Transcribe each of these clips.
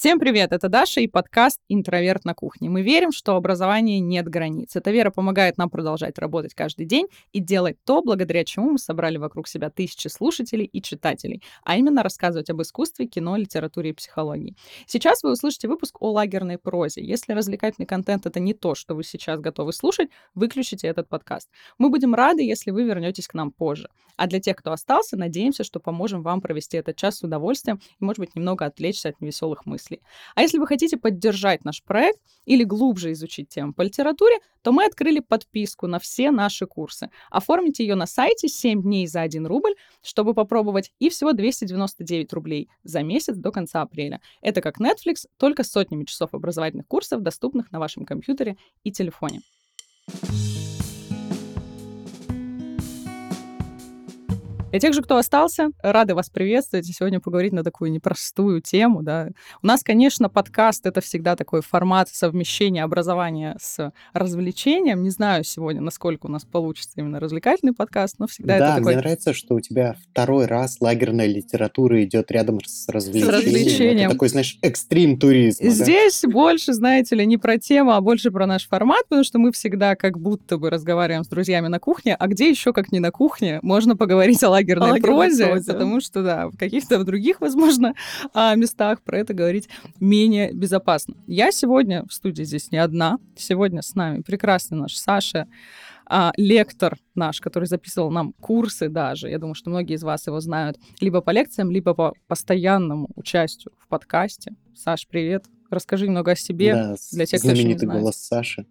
Всем привет, это Даша и подкаст «Интроверт на кухне». Мы верим, что образование нет границ. Эта вера помогает нам продолжать работать каждый день и делать то, благодаря чему мы собрали вокруг себя тысячи слушателей и читателей, а именно рассказывать об искусстве, кино, литературе и психологии. Сейчас вы услышите выпуск о лагерной прозе. Если развлекательный контент — это не то, что вы сейчас готовы слушать, выключите этот подкаст. Мы будем рады, если вы вернетесь к нам позже. А для тех, кто остался, надеемся, что поможем вам провести этот час с удовольствием и, может быть, немного отвлечься от невеселых мыслей мыслей. А если вы хотите поддержать наш проект или глубже изучить тему по литературе, то мы открыли подписку на все наши курсы. Оформите ее на сайте 7 дней за 1 рубль, чтобы попробовать, и всего 299 рублей за месяц до конца апреля. Это как Netflix, только с сотнями часов образовательных курсов, доступных на вашем компьютере и телефоне. Для тех же, кто остался, рады вас приветствовать и сегодня поговорить на такую непростую тему. Да. У нас, конечно, подкаст — это всегда такой формат совмещения образования с развлечением. Не знаю сегодня, насколько у нас получится именно развлекательный подкаст, но всегда да, это такой... мне нравится, что у тебя второй раз лагерная литература идет рядом с развлечением. С развлечением. Это такой, знаешь, экстрим туризм. Здесь да? больше, знаете ли, не про тему, а больше про наш формат, потому что мы всегда как будто бы разговариваем с друзьями на кухне, а где еще, как не на кухне, можно поговорить о лагерной, лагерной прозе, прозе, потому что, да, в каких-то других, возможно, а, местах про это говорить менее безопасно. Я сегодня в студии здесь не одна. Сегодня с нами прекрасный наш Саша, а, лектор наш, который записывал нам курсы даже. Я думаю, что многие из вас его знают либо по лекциям, либо по постоянному участию в подкасте. Саш, привет. Расскажи немного о себе да, для тех, кто еще не знает. голос Саши.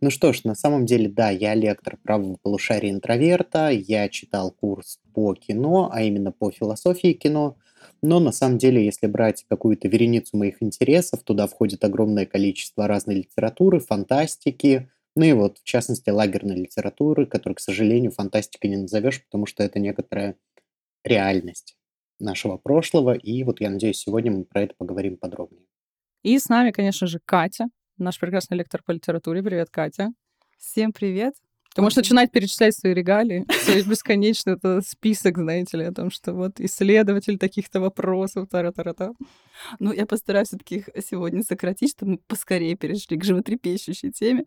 Ну что ж, на самом деле, да, я лектор правого полушария интроверта, я читал курс по кино, а именно по философии кино, но на самом деле, если брать какую-то вереницу моих интересов, туда входит огромное количество разной литературы, фантастики, ну и вот, в частности, лагерной литературы, которую, к сожалению, фантастикой не назовешь, потому что это некоторая реальность нашего прошлого, и вот я надеюсь, сегодня мы про это поговорим подробнее. И с нами, конечно же, Катя, наш прекрасный лектор по литературе. Привет, Катя. Всем привет. Ты можешь начинать перечислять свои регалии. Все бесконечно это список, знаете ли, о том, что вот исследователь таких-то вопросов, тара-тара-та. Ну, я постараюсь все таки сегодня сократить, чтобы мы поскорее перешли к животрепещущей теме.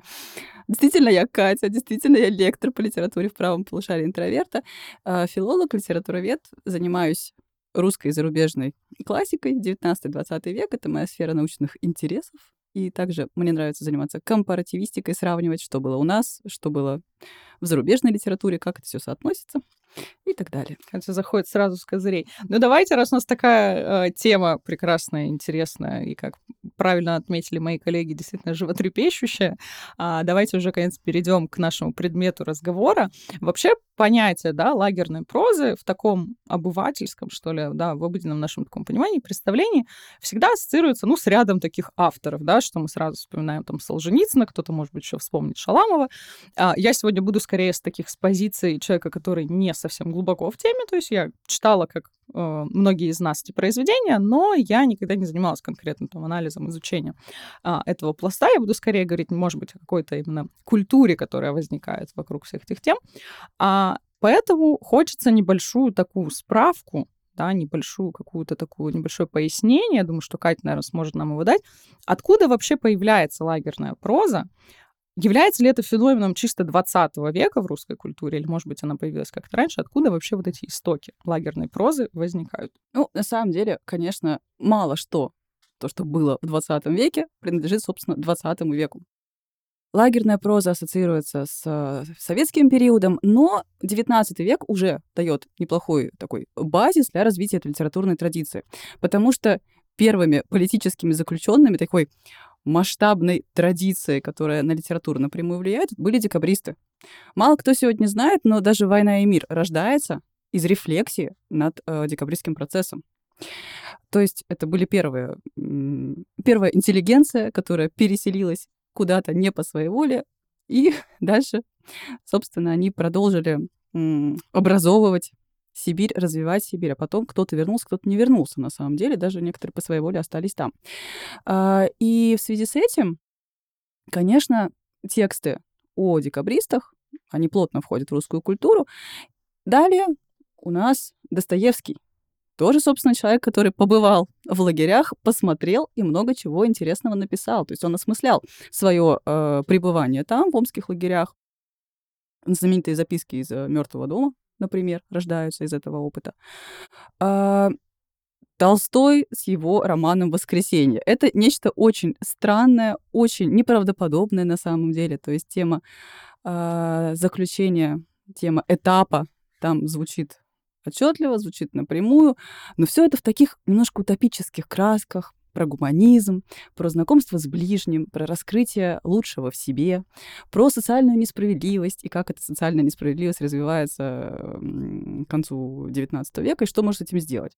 Действительно, я Катя, действительно, я лектор по литературе в правом полушарии интроверта, а, филолог, литературовед, занимаюсь русской и зарубежной классикой, 19-20 век. Это моя сфера научных интересов. И также мне нравится заниматься компаративистикой, сравнивать, что было у нас, что было в зарубежной литературе, как это все соотносится и так далее. Это заходит сразу с козырей. Ну давайте, раз у нас такая э, тема прекрасная, интересная, и как правильно отметили мои коллеги, действительно животрепещущая, э, давайте уже, наконец, перейдем к нашему предмету разговора. Вообще понятие, да, лагерной прозы в таком обывательском, что ли, да, в обыденном нашем таком понимании, представлении всегда ассоциируется, ну, с рядом таких авторов, да, что мы сразу вспоминаем там Солженицына, кто-то, может быть, еще вспомнит Шаламова. А, я сегодня буду скорее с таких с позиций человека, который не совсем глубоко в теме, то есть я читала, как э, многие из нас эти произведения, но я никогда не занималась конкретно там анализом, изучением э, этого пласта. Я буду скорее говорить, может быть, о какой-то именно культуре, которая возникает вокруг всех этих тем. А, поэтому хочется небольшую такую справку да, небольшую какую-то такую, небольшое пояснение, я думаю, что Катя, наверное, сможет нам его дать, откуда вообще появляется лагерная проза, Является ли это феноменом чисто 20 века в русской культуре, или, может быть, она появилась как-то раньше? Откуда вообще вот эти истоки лагерной прозы возникают? Ну, на самом деле, конечно, мало что, то, что было в 20 веке, принадлежит, собственно, 20 веку. Лагерная проза ассоциируется с э, советским периодом, но XIX век уже дает неплохой такой базис для развития этой литературной традиции, потому что первыми политическими заключенными такой масштабной традицией, которая на литературу напрямую влияет, были декабристы. Мало кто сегодня знает, но даже «Война и мир» рождается из рефлексии над э, декабристским процессом. То есть это были первые, первая интеллигенция, которая переселилась куда-то не по своей воле, и дальше, собственно, они продолжили образовывать Сибирь, развивать Сибирь, а потом кто-то вернулся, кто-то не вернулся, на самом деле, даже некоторые по своей воле остались там. А, и в связи с этим, конечно, тексты о декабристах, они плотно входят в русскую культуру. Далее у нас Достоевский, тоже, собственно, человек, который побывал в лагерях, посмотрел и много чего интересного написал. То есть он осмыслял свое э, пребывание там, в омских лагерях. Знаменитые записки из э, Мертвого дома, например, рождаются из этого опыта. А, Толстой с его романом «Воскресенье». Это нечто очень странное, очень неправдоподобное на самом деле. То есть тема э, заключения, тема этапа там звучит отчетливо, звучит напрямую, но все это в таких немножко утопических красках, про гуманизм, про знакомство с ближним, про раскрытие лучшего в себе, про социальную несправедливость и как эта социальная несправедливость развивается к концу XIX века и что можно с этим сделать.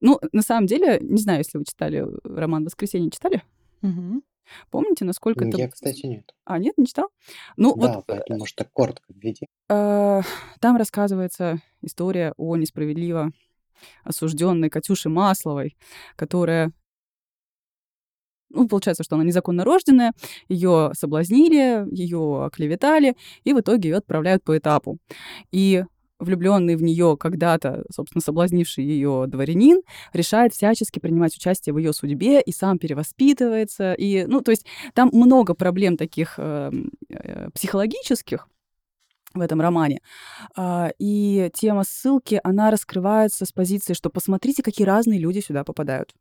Ну, на самом деле, не знаю, если вы читали роман «Воскресенье», читали? Мгм. Помните, насколько это... Я, кстати, нет. А, нет, не читал? Ну, Да, вот поэтому, может, так коротко введи. э, там рассказывается история о несправедливо осужденной Катюше Масловой, которая ну, получается, что она незаконно рожденная, ее соблазнили, ее оклеветали, и в итоге ее отправляют по этапу. И влюбленный в нее когда-то, собственно, соблазнивший ее дворянин, решает всячески принимать участие в ее судьбе и сам перевоспитывается. И, ну, то есть там много проблем таких э, э, психологических, в этом романе. А, и тема ссылки, она раскрывается с позиции, что посмотрите, какие разные люди сюда попадают.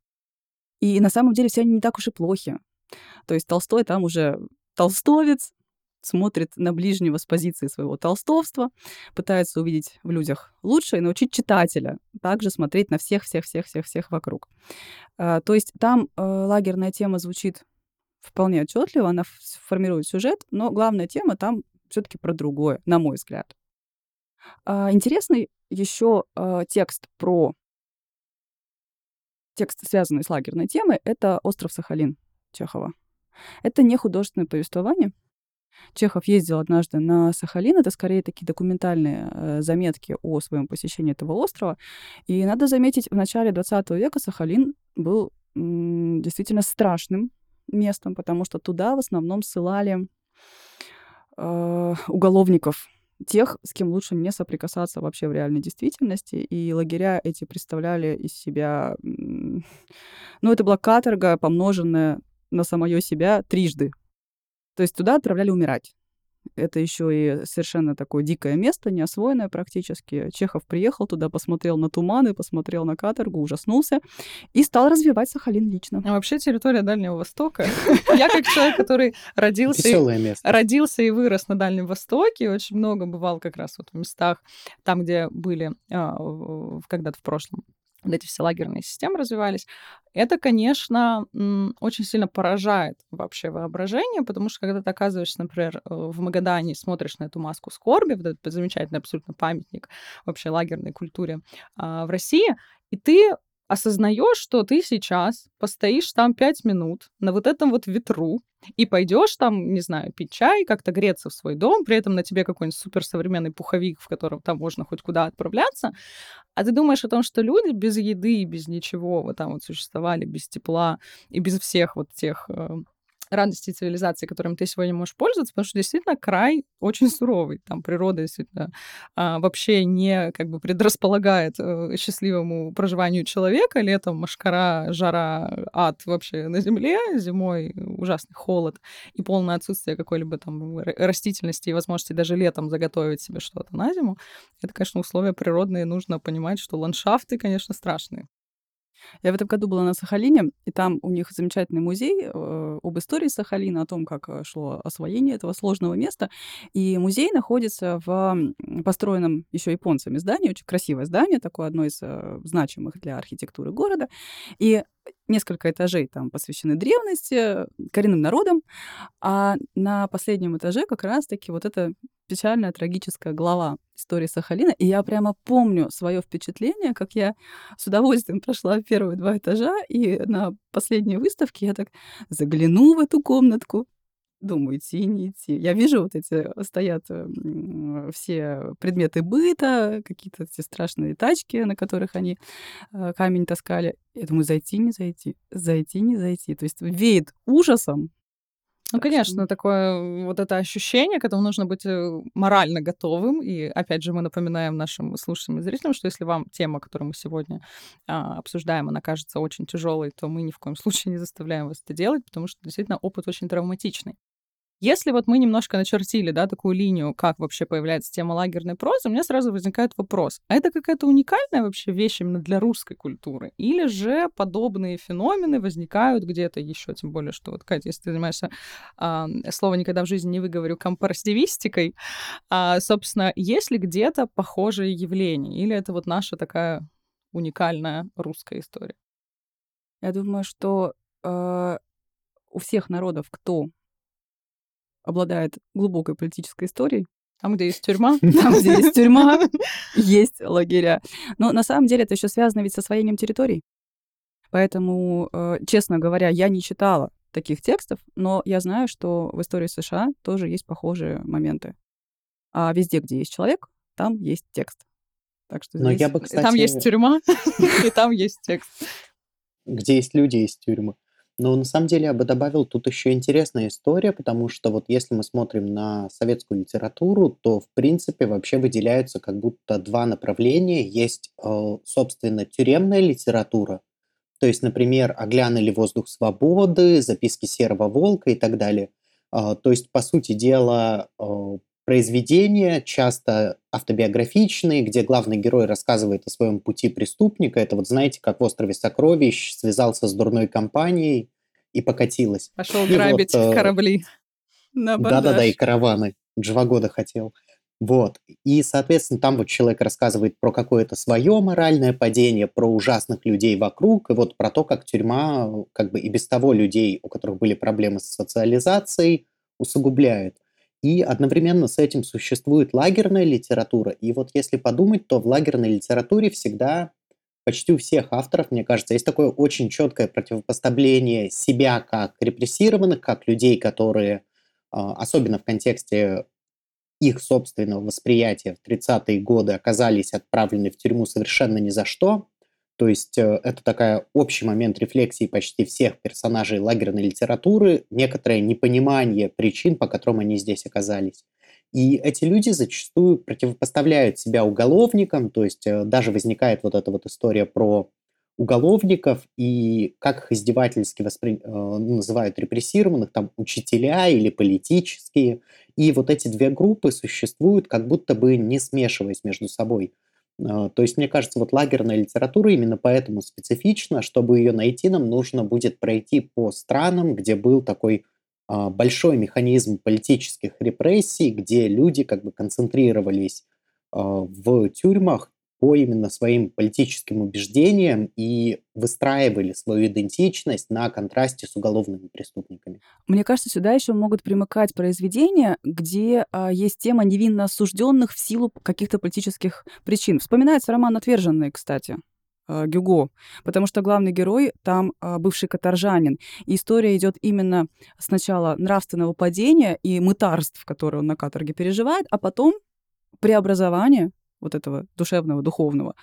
И на самом деле все они не так уж и плохи. То есть Толстой там уже толстовец, смотрит на ближнего с позиции своего толстовства, пытается увидеть в людях лучшее и научить читателя также смотреть на всех-всех-всех-всех-всех вокруг. А, то есть там э, лагерная тема звучит вполне отчетливо, она формирует сюжет, но главная тема там все-таки про другое, на мой взгляд. А, интересный еще э, текст про текст, связанный с лагерной темой, это «Остров Сахалин» Чехова. Это не художественное повествование, Чехов ездил однажды на Сахалин. Это скорее такие документальные э, заметки о своем посещении этого острова. И надо заметить, в начале 20 века Сахалин был действительно страшным местом, потому что туда в основном ссылали э, уголовников, тех, с кем лучше не соприкасаться вообще в реальной действительности. И лагеря эти представляли из себя... Ну, это была каторга, помноженная на самое себя трижды. То есть туда отправляли умирать. Это еще и совершенно такое дикое место, неосвоенное практически. Чехов приехал туда, посмотрел на туманы, посмотрел на каторгу, ужаснулся и стал развивать Сахалин лично. А вообще территория Дальнего Востока. Я как человек, который родился, родился и вырос на Дальнем Востоке, очень много бывал как раз вот в местах, там, где были а, когда-то в прошлом вот эти все лагерные системы развивались, это, конечно, очень сильно поражает вообще воображение, потому что когда ты оказываешься, например, э, в Магадане, смотришь на эту маску скорби, вот этот замечательный абсолютно памятник вообще лагерной культуре а, в России, и ты осознаешь, что ты сейчас постоишь там пять минут на вот этом вот ветру и пойдешь там, не знаю, пить чай, как-то греться в свой дом, при этом на тебе какой-нибудь суперсовременный пуховик, в котором там можно хоть куда отправляться, а ты думаешь о том, что люди без еды, без ничего вот там вот существовали, без тепла и без всех вот тех э, радости цивилизации, которым ты сегодня можешь пользоваться, потому что действительно край очень суровый. Там природа действительно а, вообще не как бы предрасполагает э, счастливому проживанию человека. Летом машкара, жара, ад вообще на земле, зимой ужасный холод и полное отсутствие какой-либо там растительности и возможности даже летом заготовить себе что-то на зиму. Это, конечно, условия природные. Нужно понимать, что ландшафты, конечно, страшные. Я в этом году была на Сахалине, и там у них замечательный музей э, об истории Сахалина, о том, как э, шло освоение этого сложного места. И музей находится в построенном еще японцами здании, очень красивое здание, такое одно из э, значимых для архитектуры города. И несколько этажей там посвящены древности, коренным народам, а на последнем этаже как раз-таки вот эта печальная, трагическая глава истории Сахалина. И я прямо помню свое впечатление, как я с удовольствием прошла первые два этажа, и на последней выставке я так загляну в эту комнатку, думаю, идти, не идти. Я вижу вот эти стоят все предметы быта, какие-то эти страшные тачки, на которых они э, камень таскали. Я думаю, зайти, не зайти, зайти, не зайти. То есть веет ужасом, Ну, конечно, такое вот это ощущение, к этому нужно быть э, морально готовым. И опять же, мы напоминаем нашим слушателям и зрителям, что если вам тема, которую мы сегодня а, обсуждаем, она кажется очень тяжелой, то мы ни в коем случае не заставляем вас это делать, потому что действительно опыт очень травматичный. Если вот мы немножко начертили, да, такую линию, как вообще появляется тема лагерной прозы, у меня сразу возникает вопрос, а это какая-то уникальная вообще вещь именно для русской культуры? Или же подобные феномены возникают где-то еще, тем более, что вот, Катя, если ты занимаешься, а, слово никогда в жизни не выговорю, компарсивистикой, а, собственно, есть ли где-то похожие явления? Или это вот наша такая уникальная русская история? Я думаю, что э, у всех народов, кто обладает глубокой политической историей. Там, где есть тюрьма. Там, где есть тюрьма, есть лагеря. Но на самом деле это еще связано ведь с освоением территорий. Поэтому, э, честно говоря, я не читала таких текстов, но я знаю, что в истории США тоже есть похожие моменты. А везде, где есть человек, там есть текст. Так что но я бы, кстати... там есть тюрьма, и там есть текст. Где есть люди, есть тюрьмы. Но на самом деле я бы добавил тут еще интересная история, потому что вот если мы смотрим на советскую литературу, то в принципе вообще выделяются как будто два направления. Есть, э, собственно, тюремная литература, то есть, например, «Оглян или воздух свободы», «Записки серого волка» и так далее. Э, то есть, по сути дела, э, произведения, часто автобиографичные, где главный герой рассказывает о своем пути преступника. Это вот, знаете, как в «Острове сокровищ» связался с дурной компанией и покатилась. Пошел и грабить вот, э, корабли Да-да-да, и караваны. Два года хотел. Вот. И, соответственно, там вот человек рассказывает про какое-то свое моральное падение, про ужасных людей вокруг, и вот про то, как тюрьма как бы и без того людей, у которых были проблемы с социализацией, усугубляет. И одновременно с этим существует лагерная литература. И вот если подумать, то в лагерной литературе всегда почти у всех авторов, мне кажется, есть такое очень четкое противопоставление себя как репрессированных, как людей, которые, а, особенно в контексте их собственного восприятия в 30-е годы оказались отправлены в тюрьму совершенно ни за что, то есть э, это такая общий момент рефлексии почти всех персонажей лагерной литературы, некоторое непонимание причин, по которым они здесь оказались. И эти люди зачастую противопоставляют себя уголовникам, то есть э, даже возникает вот эта вот история про уголовников и как их издевательски воспри... Э, называют репрессированных, там учителя или политические. И вот эти две группы существуют как будто бы не смешиваясь между собой. А, то есть, мне кажется, вот лагерная литература именно поэтому специфична. Чтобы ее найти, нам нужно будет пройти по странам, где был такой а, большой механизм политических репрессий, где люди как бы концентрировались а, в тюрьмах по именно своим политическим убеждениям и выстраивали свою идентичность на контрасте с уголовными преступниками. Мне кажется, сюда еще могут примыкать произведения, где а, есть тема невинно осужденных в силу каких-то политических причин. Вспоминается роман «Отверженный», кстати. А, Гюго, потому что главный герой там а, бывший каторжанин. И история идет именно сначала нравственного падения и мытарств, которые он на каторге переживает, а потом преобразование вот этого душевного, духовного,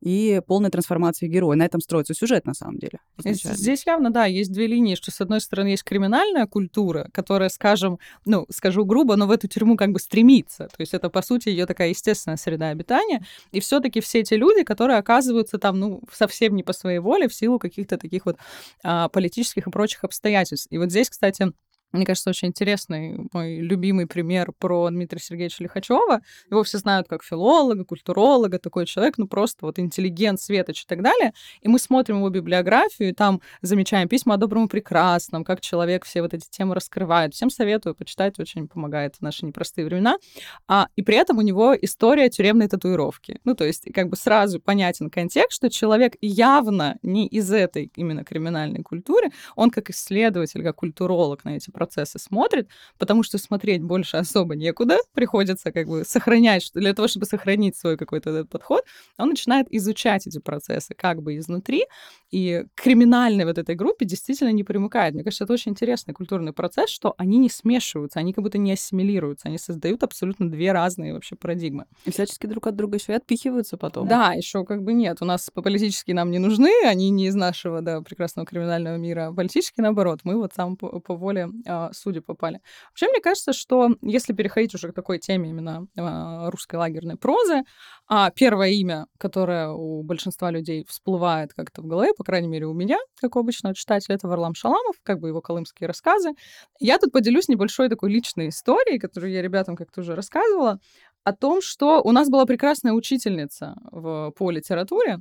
и полной трансформации героя. На этом строится сюжет, на самом деле. Изначально. Здесь явно, да, есть две линии, что, с одной стороны, есть криминальная культура, которая, скажем, ну, скажу грубо, но в эту тюрьму как бы стремится. То есть это, по сути, ее такая естественная среда обитания. И все таки все эти люди, которые оказываются там, ну, совсем не по своей воле, в силу каких-то таких вот а, политических и прочих обстоятельств. И вот здесь, кстати, мне кажется, очень интересный мой любимый пример про Дмитрия Сергеевича Лихачева. Его все знают как филолога, культуролога, такой человек, ну просто вот интеллигент, светоч и так далее. И мы смотрим его библиографию, и там замечаем письма о добром и прекрасном, как человек все вот эти темы раскрывает. Всем советую почитать, очень помогает в наши непростые времена. А, и при этом у него история тюремной татуировки. Ну, то есть как бы сразу понятен контекст, что человек явно не из этой именно криминальной культуры, он как исследователь, как культуролог на эти процессы смотрит, потому что смотреть больше особо некуда, приходится как бы сохранять, что для того, чтобы сохранить свой какой-то этот подход, он начинает изучать эти процессы как бы изнутри, и криминальной вот этой группе действительно не примыкает. Мне кажется, это очень интересный культурный процесс, что они не смешиваются, они как будто не ассимилируются, они создают абсолютно две разные вообще парадигмы. И всячески друг от друга еще и отпихиваются потом. Да, еще как бы нет. У нас политически нам не нужны, они не из нашего, да, прекрасного криминального мира. Политически наоборот, мы вот сам по, по воле судьи попали. Вообще, мне кажется, что если переходить уже к такой теме именно э, русской лагерной прозы, а первое имя, которое у большинства людей всплывает как-то в голове, по крайней мере, у меня, как у обычного читателя, это Варлам Шаламов, как бы его колымские рассказы. Я тут поделюсь небольшой такой личной историей, которую я ребятам как-то уже рассказывала, о том, что у нас была прекрасная учительница в, по литературе,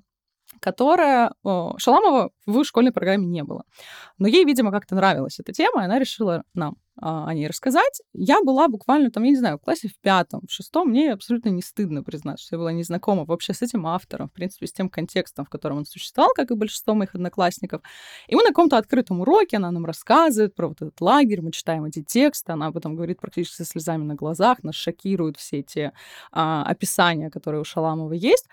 которая... Шаламова в школьной программе не было. Но ей, видимо, как-то нравилась эта тема, и она решила нам а, о ней рассказать. Я была буквально там, я не знаю, в классе в пятом, в шестом. Мне абсолютно не стыдно признать, что я была незнакома вообще с этим автором, в принципе, с тем контекстом, в котором он существовал, как и большинство моих одноклассников. И мы на каком-то открытом уроке, она нам рассказывает про вот этот лагерь, мы читаем эти тексты, она об этом говорит практически со слезами на глазах, нас шокируют все эти а, описания, которые у Шаламова есть.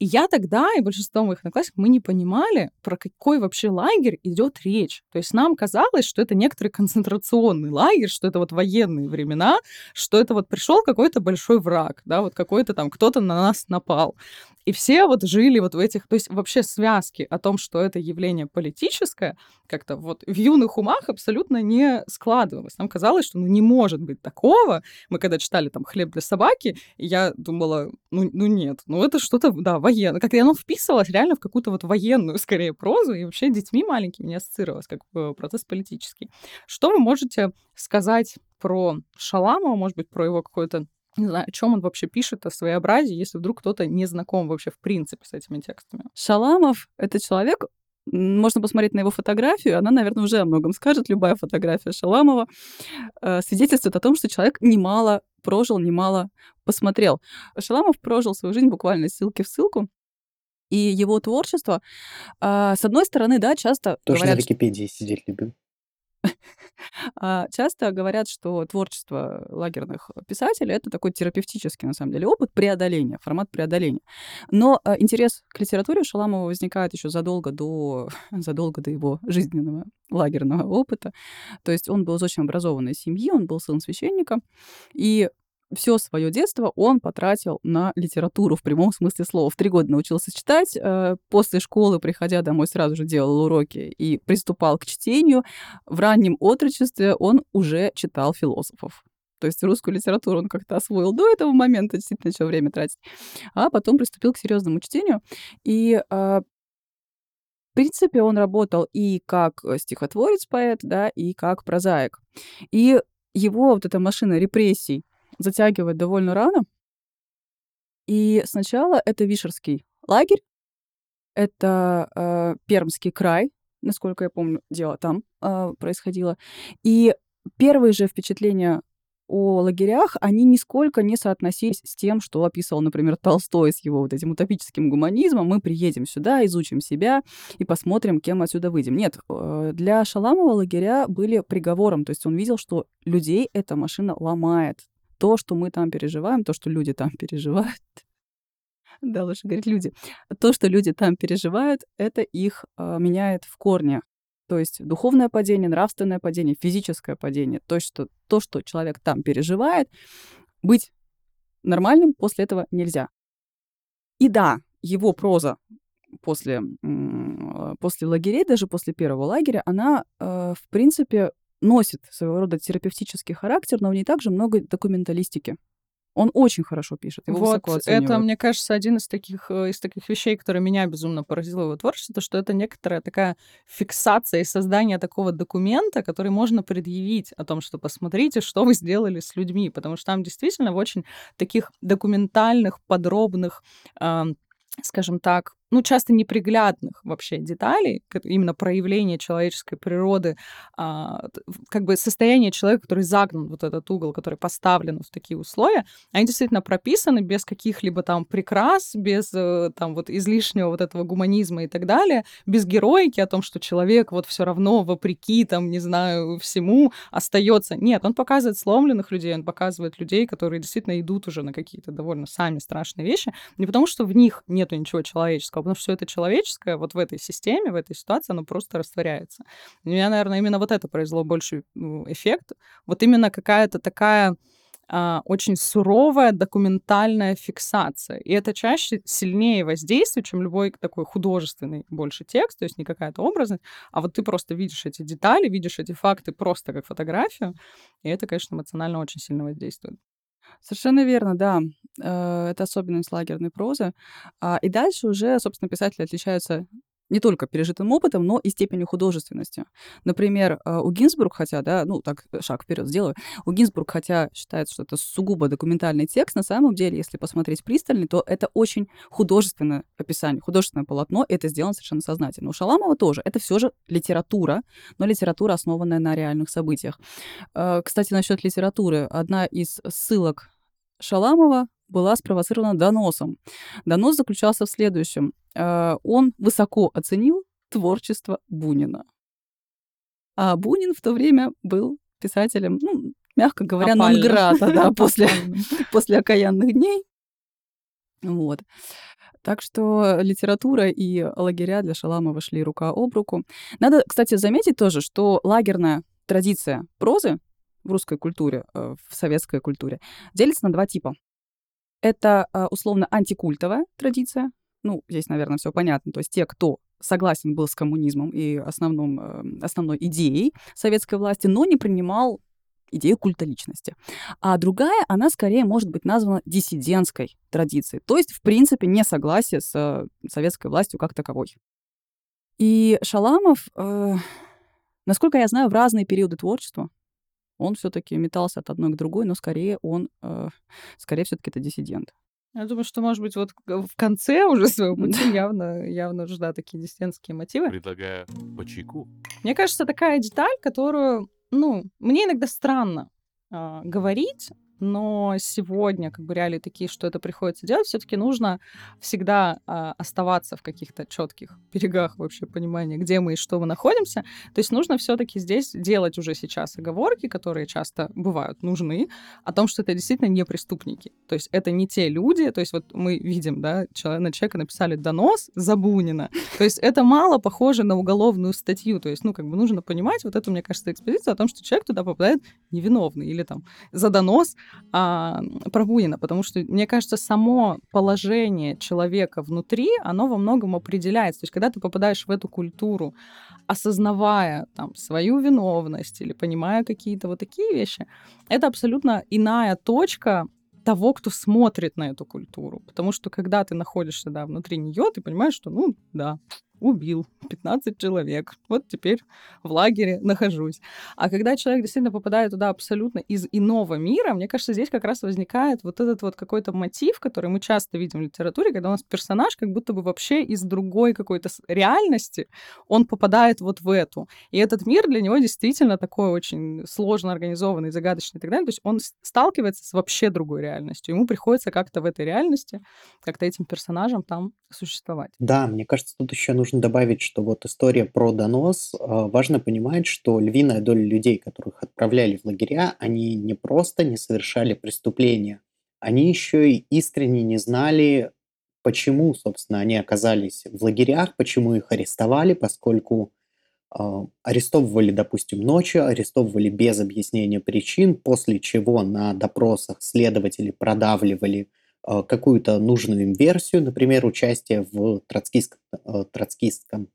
И я тогда, и большинство моих одноклассников, мы не понимали, про какой вообще лагерь идет речь. То есть нам казалось, что это некоторый концентрационный лагерь, что это вот военные времена, что это вот пришел какой-то большой враг, да, вот какой-то там кто-то на нас напал. И все вот жили вот в этих, то есть вообще связки о том, что это явление политическое, как-то вот в юных умах абсолютно не складывалось. Нам казалось, что ну не может быть такого. Мы когда читали там «Хлеб для собаки», я думала, ну, ну нет, ну это что-то, да, военное. Как-то оно вписывалось реально в какую-то вот военную, скорее, прозу, и вообще детьми маленькими не ассоциировалось, как э, процесс политический. Что вы можете сказать про Шаламова, может быть, про его какое-то не знаю, о чем он вообще пишет, о своеобразии, если вдруг кто-то не знаком вообще в принципе с этими текстами. Шаламов — это человек, можно посмотреть на его фотографию, она, наверное, уже о многом скажет. Любая фотография Шаламова э, свидетельствует о том, что человек немало прожил, немало посмотрел. Шаламов прожил свою жизнь буквально ссылки в ссылку. И его творчество, э, с одной стороны, да, часто Тоже говорят, на Википедии сидеть любим. А, часто говорят, что творчество лагерных писателей это такой терапевтический, на самом деле, опыт преодоления, формат преодоления. Но а, интерес к литературе Шаламова возникает еще задолго до, задолго до его жизненного лагерного опыта. То есть он был из очень образованной семьи, он был сын священника, и все свое детство он потратил на литературу в прямом смысле слова. В три года научился читать, э, после школы, приходя домой, сразу же делал уроки и приступал к чтению. В раннем отрочестве он уже читал философов. То есть русскую литературу он как-то освоил до этого момента, действительно, еще время тратить. А потом приступил к серьезному чтению. И э, в принципе, он работал и как стихотворец-поэт, да, и как прозаик. И его вот эта машина репрессий, затягивать довольно рано. И сначала это Вишерский лагерь, это э, Пермский край, насколько я помню, дело там э, происходило. И первые же впечатления о лагерях, они нисколько не соотносились с тем, что описывал, например, Толстой с его вот этим утопическим гуманизмом. Мы приедем сюда, изучим себя и посмотрим, кем отсюда выйдем. Нет, э, для Шаламова лагеря были приговором. То есть он видел, что людей эта машина ломает то, что мы там переживаем, то, что люди там переживают, да, лучше говорить люди, то, что люди там переживают, это их э, меняет в корне. То есть духовное падение, нравственное падение, физическое падение. То, что, то, что человек там переживает, быть нормальным после этого нельзя. И да, его проза после, после лагерей, даже после первого лагеря, она, э, в принципе, носит своего рода терапевтический характер, но в ней также много документалистики. Он очень хорошо пишет, его вот это, мне кажется, один из таких, э, из таких вещей, которые меня безумно поразило его творчество, то, что это некоторая такая фиксация и создание такого документа, который можно предъявить о том, что посмотрите, что вы сделали с людьми, потому что там действительно в очень таких документальных, подробных, скажем так, ну, часто неприглядных вообще деталей, именно проявления человеческой природы, а, как бы состояние человека, который загнан вот этот угол, который поставлен в такие условия, они действительно прописаны без каких-либо там прикрас, без э, там вот излишнего вот этого гуманизма и так далее, без героики о том, что человек вот все равно вопреки там, не знаю, всему остается. Нет, он показывает сломленных людей, он показывает людей, которые действительно идут уже на какие-то довольно сами страшные вещи, не потому что в них нету ничего человеческого, человеческого, потому что все это человеческое вот в этой системе, в этой ситуации, оно просто растворяется. У меня, наверное, именно вот это произвело больший эффект. Вот именно какая-то такая а, очень суровая документальная фиксация. И это чаще сильнее воздействует, чем любой такой художественный больше текст, то есть не какая-то образность, а вот ты просто видишь эти детали, видишь эти факты просто как фотографию, и это, конечно, эмоционально очень сильно воздействует. Совершенно верно, да. Э, это особенность лагерной прозы. А, и дальше уже, собственно, писатели отличаются не только пережитым опытом, но и степенью художественности. Например, э, у Гинзбург, хотя, да, ну, так, шаг вперед сделаю, у Гинзбург, хотя считается, что это сугубо документальный текст, на самом деле, если посмотреть пристально, то это очень художественное описание, художественное полотно, и это сделано совершенно сознательно. У Шаламова тоже. Это все же литература, но литература, основанная на реальных событиях. Э, кстати, насчет литературы. Одна из ссылок Шаламова была спровоцирована доносом. Донос заключался в следующем. Э, он высоко оценил творчество Бунина. А Бунин в то время был писателем, ну, мягко говоря, нонграта, да, после, после окаянных дней. Вот. Так что литература и лагеря для Шаламова шли рука об руку. Надо, кстати, заметить тоже, что лагерная традиция прозы в русской культуре, э, в советской культуре, делится на два типа. Это а, условно антикультовая традиция. Ну, здесь, наверное, все понятно. То есть те, кто согласен был с коммунизмом и основном, э, основной идеей советской власти, но не принимал идею культа личности. А другая, она скорее может быть названа диссидентской традицией, то есть, в принципе, не согласие с советской властью как таковой. И Шаламов, э, насколько я знаю, в разные периоды творчества он все-таки метался от одной к другой, но скорее он, э, скорее все-таки это диссидент. Я думаю, что, может быть, вот в конце уже своего пути явно, явно уже, да, такие диссидентские мотивы. Предлагаю по чайку. Мне кажется, такая деталь, которую, ну, мне иногда странно э, говорить, но сегодня как бы реалии такие, что это приходится делать, все-таки нужно всегда э, оставаться в каких-то четких берегах вообще понимания, где мы и что мы находимся. То есть нужно все-таки здесь делать уже сейчас оговорки, которые часто бывают нужны, о том, что это действительно не преступники. То есть это не те люди, то есть вот мы видим, да, на человека написали донос за Бунина. То есть это мало похоже на уголовную статью. То есть, ну, как бы нужно понимать вот эту, мне кажется, экспозицию о том, что человек туда попадает невиновный или там за донос а, про Бунина, потому что, мне кажется, само положение человека внутри, оно во многом определяется. То есть, когда ты попадаешь в эту культуру, осознавая там свою виновность или понимая какие-то вот такие вещи, это абсолютно иная точка того, кто смотрит на эту культуру. Потому что когда ты находишься да, внутри нее, ты понимаешь, что, ну, да, убил 15 человек. Вот теперь в лагере нахожусь. А когда человек действительно попадает туда абсолютно из иного мира, мне кажется, здесь как раз возникает вот этот вот какой-то мотив, который мы часто видим в литературе, когда у нас персонаж как будто бы вообще из другой какой-то реальности, он попадает вот в эту. И этот мир для него действительно такой очень сложно организованный, загадочный и так далее. То есть он сталкивается с вообще другой реальностью. Ему приходится как-то в этой реальности, как-то этим персонажам там существовать. Да, мне кажется, тут еще нужно нужно добавить, что вот история про донос, а, важно понимать, что львиная доля людей, которых отправляли в лагеря, они не просто не совершали преступления, они еще и искренне не знали, почему, собственно, они оказались в лагерях, почему их арестовали, поскольку э, арестовывали, допустим, ночью, арестовывали без объяснения причин, после чего на допросах следователи продавливали какую-то нужную им версию, например, участие в троцкистском, э, троцкистском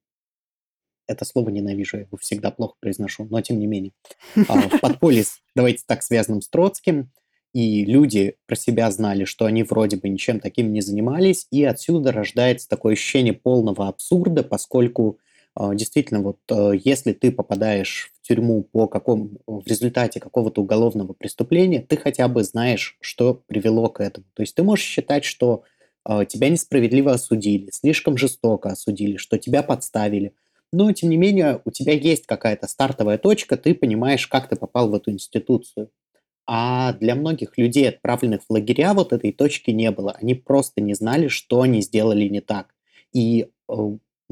это слово ненавижу, я его всегда плохо произношу, но тем не менее. А, в подполье, давайте так, связанном с Троцким, и люди про себя знали, что они вроде бы ничем таким не занимались, и отсюда рождается такое ощущение полного абсурда, поскольку а, действительно, вот э, если ты попадаешь в тюрьму по какому, в результате какого-то уголовного преступления, ты хотя бы знаешь, что привело к этому. То есть ты можешь считать, что а, тебя несправедливо осудили, слишком жестоко осудили, что тебя подставили. Но, тем не менее, у тебя есть какая-то стартовая точка, ты понимаешь, как ты попал в эту институцию. А для многих людей, отправленных в лагеря, вот этой точки не было. Они просто не знали, что они сделали не так. И э,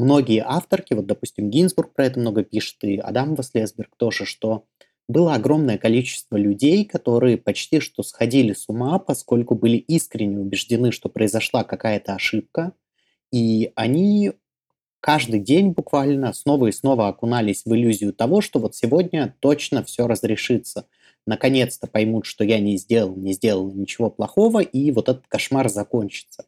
многие авторки, вот, допустим, Гинзбург про это много пишет, и Адам Васлесберг тоже, что было огромное количество людей, которые почти что сходили с ума, поскольку были искренне убеждены, что произошла какая-то ошибка, и они каждый день буквально снова и снова окунались в иллюзию того, что вот сегодня точно все разрешится. наконец-то поймут, что я не сделал, не сделал ничего плохого, и вот этот кошмар закончится.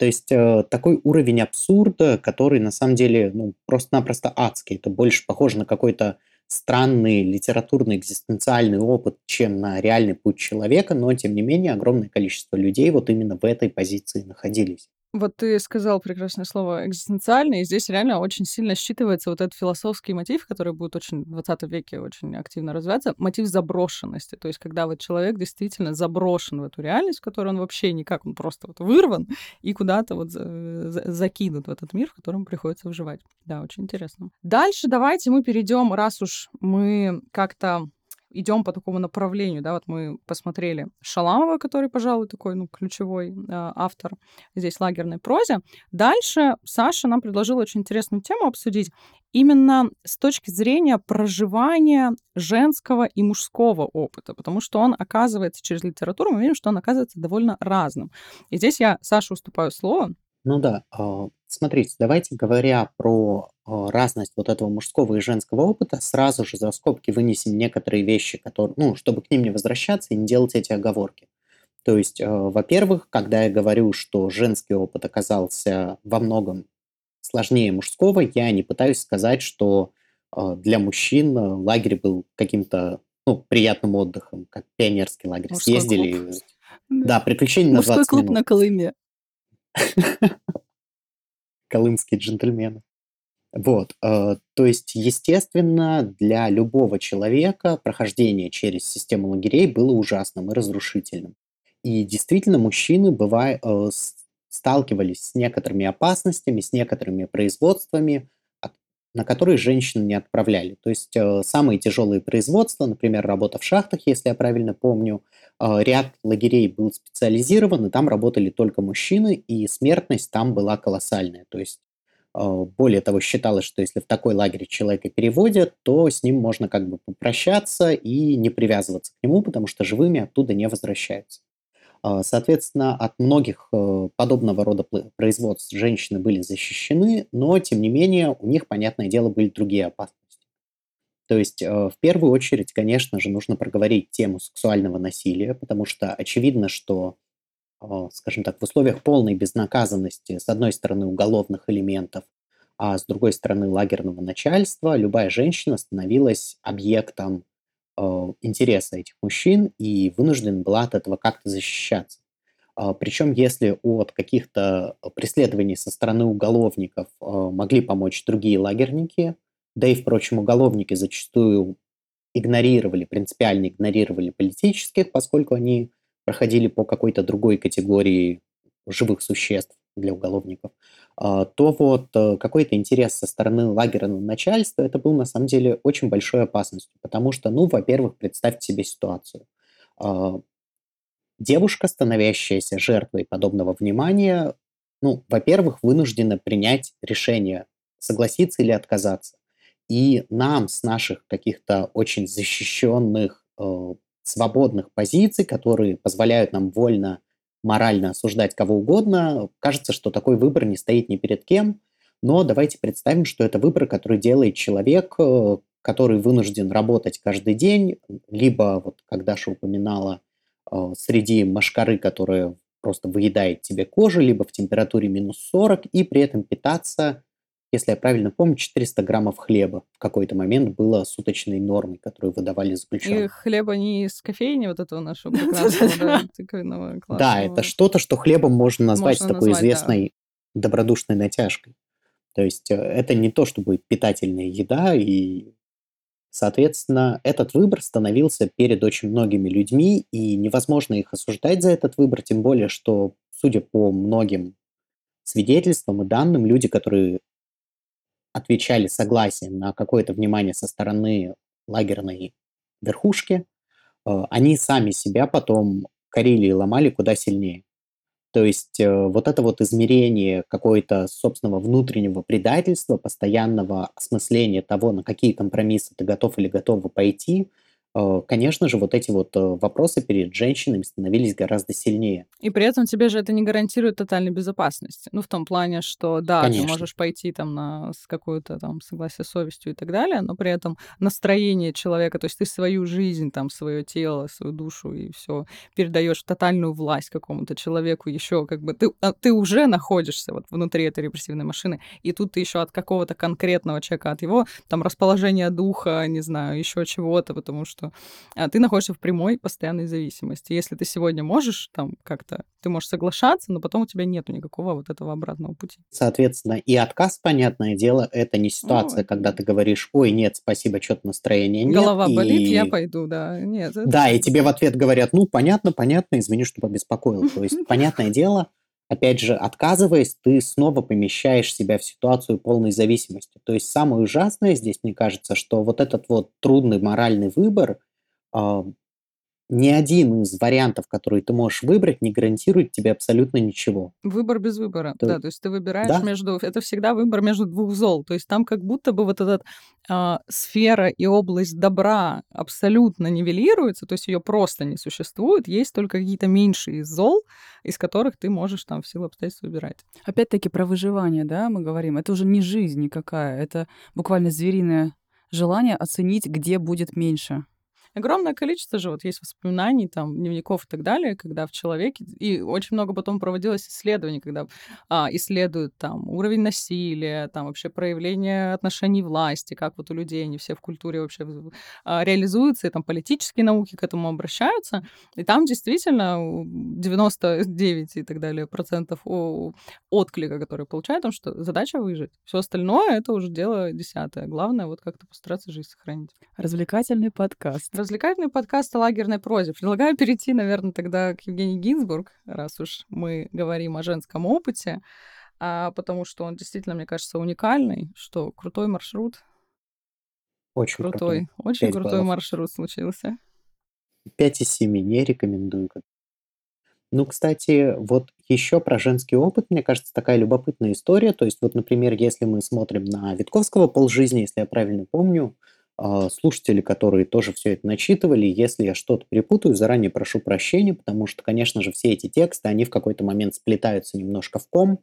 То есть э, такой уровень абсурда, который на самом деле ну, просто-напросто адский. Это больше похоже на какой-то странный литературный экзистенциальный опыт, чем на реальный путь человека, но тем не менее огромное количество людей вот именно в этой позиции находились. Вот ты сказал прекрасное слово экзистенциальный, и здесь реально очень сильно считывается вот этот философский мотив, который будет очень в 20 веке очень активно развиваться, мотив заброшенности. То есть когда вот человек действительно заброшен в эту реальность, в которой он вообще никак, он просто вот вырван и куда-то вот закинут в этот мир, в котором приходится выживать. Да, очень интересно. Дальше давайте мы перейдем, раз уж мы как-то идем по такому направлению, да, вот мы посмотрели Шаламова, который, пожалуй, такой, ну, ключевой э, автор здесь лагерной прозе. Дальше Саша нам предложил очень интересную тему обсудить именно с точки зрения проживания женского и мужского опыта, потому что он оказывается через литературу, мы видим, что он оказывается довольно разным. И здесь я Саше уступаю слово. Ну да, а, смотрите, давайте, говоря про а, разность вот этого мужского и женского опыта, сразу же за скобки вынесем некоторые вещи, которые, ну, чтобы к ним не возвращаться и не делать эти оговорки. То есть, а, во-первых, когда я говорю, что женский опыт оказался во многом сложнее мужского, я не пытаюсь сказать, что для мужчин лагерь был каким-то ну, приятным отдыхом, как пионерский лагерь. Мужской Съездили. клуб. Да, приключения на Мужской 20 клуб минут. на Колыме. Колымские джентльмены. Вот, э, то есть, естественно, для любого человека прохождение через систему лагерей было ужасным и разрушительным. И действительно, мужчины бывая, э, сталкивались с некоторыми опасностями, с некоторыми производствами, на которые женщин не отправляли. То есть э, самые тяжелые производства, например, работа в шахтах, если я правильно помню, э, ряд лагерей был специализирован, и там работали только мужчины, и смертность там была колоссальная. То есть э, более того, считалось, что если в такой лагерь человека переводят, то с ним можно как бы попрощаться и не привязываться к нему, потому что живыми оттуда не возвращаются. А, Соответственно, от многих э, подобного рода производств женщины были защищены, но, тем не менее, у них, понятное дело, были другие опасности. То есть, э, в первую очередь, конечно же, нужно проговорить тему сексуального насилия, потому что очевидно, что, э, скажем так, в условиях полной безнаказанности, с одной стороны, уголовных элементов, а с другой стороны, лагерного начальства, любая женщина становилась объектом интереса этих мужчин и вынуждена была от этого как-то защищаться. А, Причем, если от каких-то преследований со стороны уголовников э, могли помочь другие лагерники, да и, впрочем, уголовники зачастую игнорировали, принципиально игнорировали политических, поскольку они проходили по какой-то другой категории живых существ для уголовников, а, то вот э, какой-то интерес со стороны лагерного начальства, это был на самом деле очень большой опасностью, потому что, ну, во-первых, представьте себе ситуацию. А, Девушка, становящаяся жертвой подобного внимания, ну, во-первых, вынуждена принять решение, согласиться или отказаться. И нам с наших каких-то очень защищенных, э, свободных позиций, которые позволяют нам вольно морально осуждать кого угодно, кажется, что такой выбор не стоит ни перед кем, но давайте представим, что это выбор, который делает человек, э, который вынужден работать каждый день, либо, вот как Даша упоминала, э, среди машкары, которая просто выедает тебе кожу, либо в температуре минус 40, и при этом питаться, если я правильно помню, 400 граммов хлеба в какой-то момент было суточной нормой, которую выдавали И заключенным. хлеба не из кофейни вот этого нашего прекрасного, да, Да, это что-то, что хлебом можно назвать с такой известной добродушной натяжкой. То есть э, это не то, чтобы питательная еда, и, соответственно, этот выбор становился перед очень многими людьми, и невозможно их осуждать за этот выбор, тем более, что, судя по многим свидетельствам и данным, люди, которые отвечали согласием на какое-то внимание со стороны лагерной верхушки, э, они сами себя потом корили и ломали куда сильнее. То есть э, вот это вот измерение какое-то собственного внутреннего предательства, постоянного осмысления того, на какие компромиссы ты готов или готова пойти, э, конечно же, вот эти вот, э, вопросы перед женщинами становились гораздо сильнее. И при этом тебе же это не гарантирует тотальной безопасности. Ну, в том плане, что да, ты Конечно. можешь пойти там на с какое-то там согласие с совестью и так далее, но при этом настроение человека, то есть ты свою жизнь, там, свое тело, свою душу и все передаешь тотальную власть какому-то человеку еще, как бы ты, а, ты уже находишься вот внутри этой репрессивной машины, и тут ты еще от какого-то конкретного человека, от его там расположения духа, не знаю, еще чего-то, потому что а, ты находишься в прямой постоянной зависимости. Если ты сегодня можешь там как-то, ты можешь соглашаться, но потом у тебя нету никакого вот этого обратного пути. Соответственно, и отказ, понятное дело, это не ситуация, Ну, когда ты говоришь, ой, нет, спасибо, что-то настроения нет, голова болит, я и пойду, да. Нет, это да, и тебе в ответ говорят, ну, понятно, понятно, извини, что побеспокоил. То есть, понятное дело, опять же, отказываясь, ты снова помещаешь себя в ситуацию полной зависимости. То есть самое ужасное здесь, мне кажется, что вот этот вот трудный моральный выбор, а, ни один из вариантов, которые ты можешь выбрать, не гарантирует тебе абсолютно ничего. Выбор без выбора, То да, то есть ты выбираешь да, между, это всегда выбор между двух зол, то есть там как будто бы вот эта а, сфера и область добра абсолютно нивелируется, то есть ее просто не существует, есть только какие-то меньшие зол, из которых ты можешь там в силу обстоятельств выбирать. Опять-таки про выживание, да, мы говорим. Это уже не жизнь никакая, это буквально звериное желание оценить, где будет меньше. Огромное количество же вот есть воспоминаний, там, дневников и так далее, когда в человеке... И очень много потом проводилось исследований, когда а, исследуют там уровень насилия, там вообще проявление отношений власти, как вот у людей они все в культуре вообще а, реализуются, и там политические науки к этому обращаются. И там действительно у 99 и так далее процентов отклика, который получают, что задача выжить. Все остальное это уже дело десятое. Главное вот как-то постараться жизнь сохранить. Развлекательный подкаст. Развлекательный подкаст о лагерной прозе. Предлагаю перейти, наверное, тогда к Евгении Гинзбург, раз уж мы говорим о женском опыте, а, потому что он действительно, мне кажется, уникальный, что крутой маршрут, очень крутой. крутой, очень крутой баллов. маршрут случился. 5 из 7 не рекомендую. Ну, кстати, вот еще про женский опыт, мне кажется, такая любопытная история. То есть, вот, например, если мы смотрим на Витковского полжизни, если я правильно помню, слушатели, которые тоже все это начитывали, если я что-то перепутаю, заранее прошу прощения, потому что, конечно же, все эти тексты, они в какой-то момент сплетаются немножко в ком.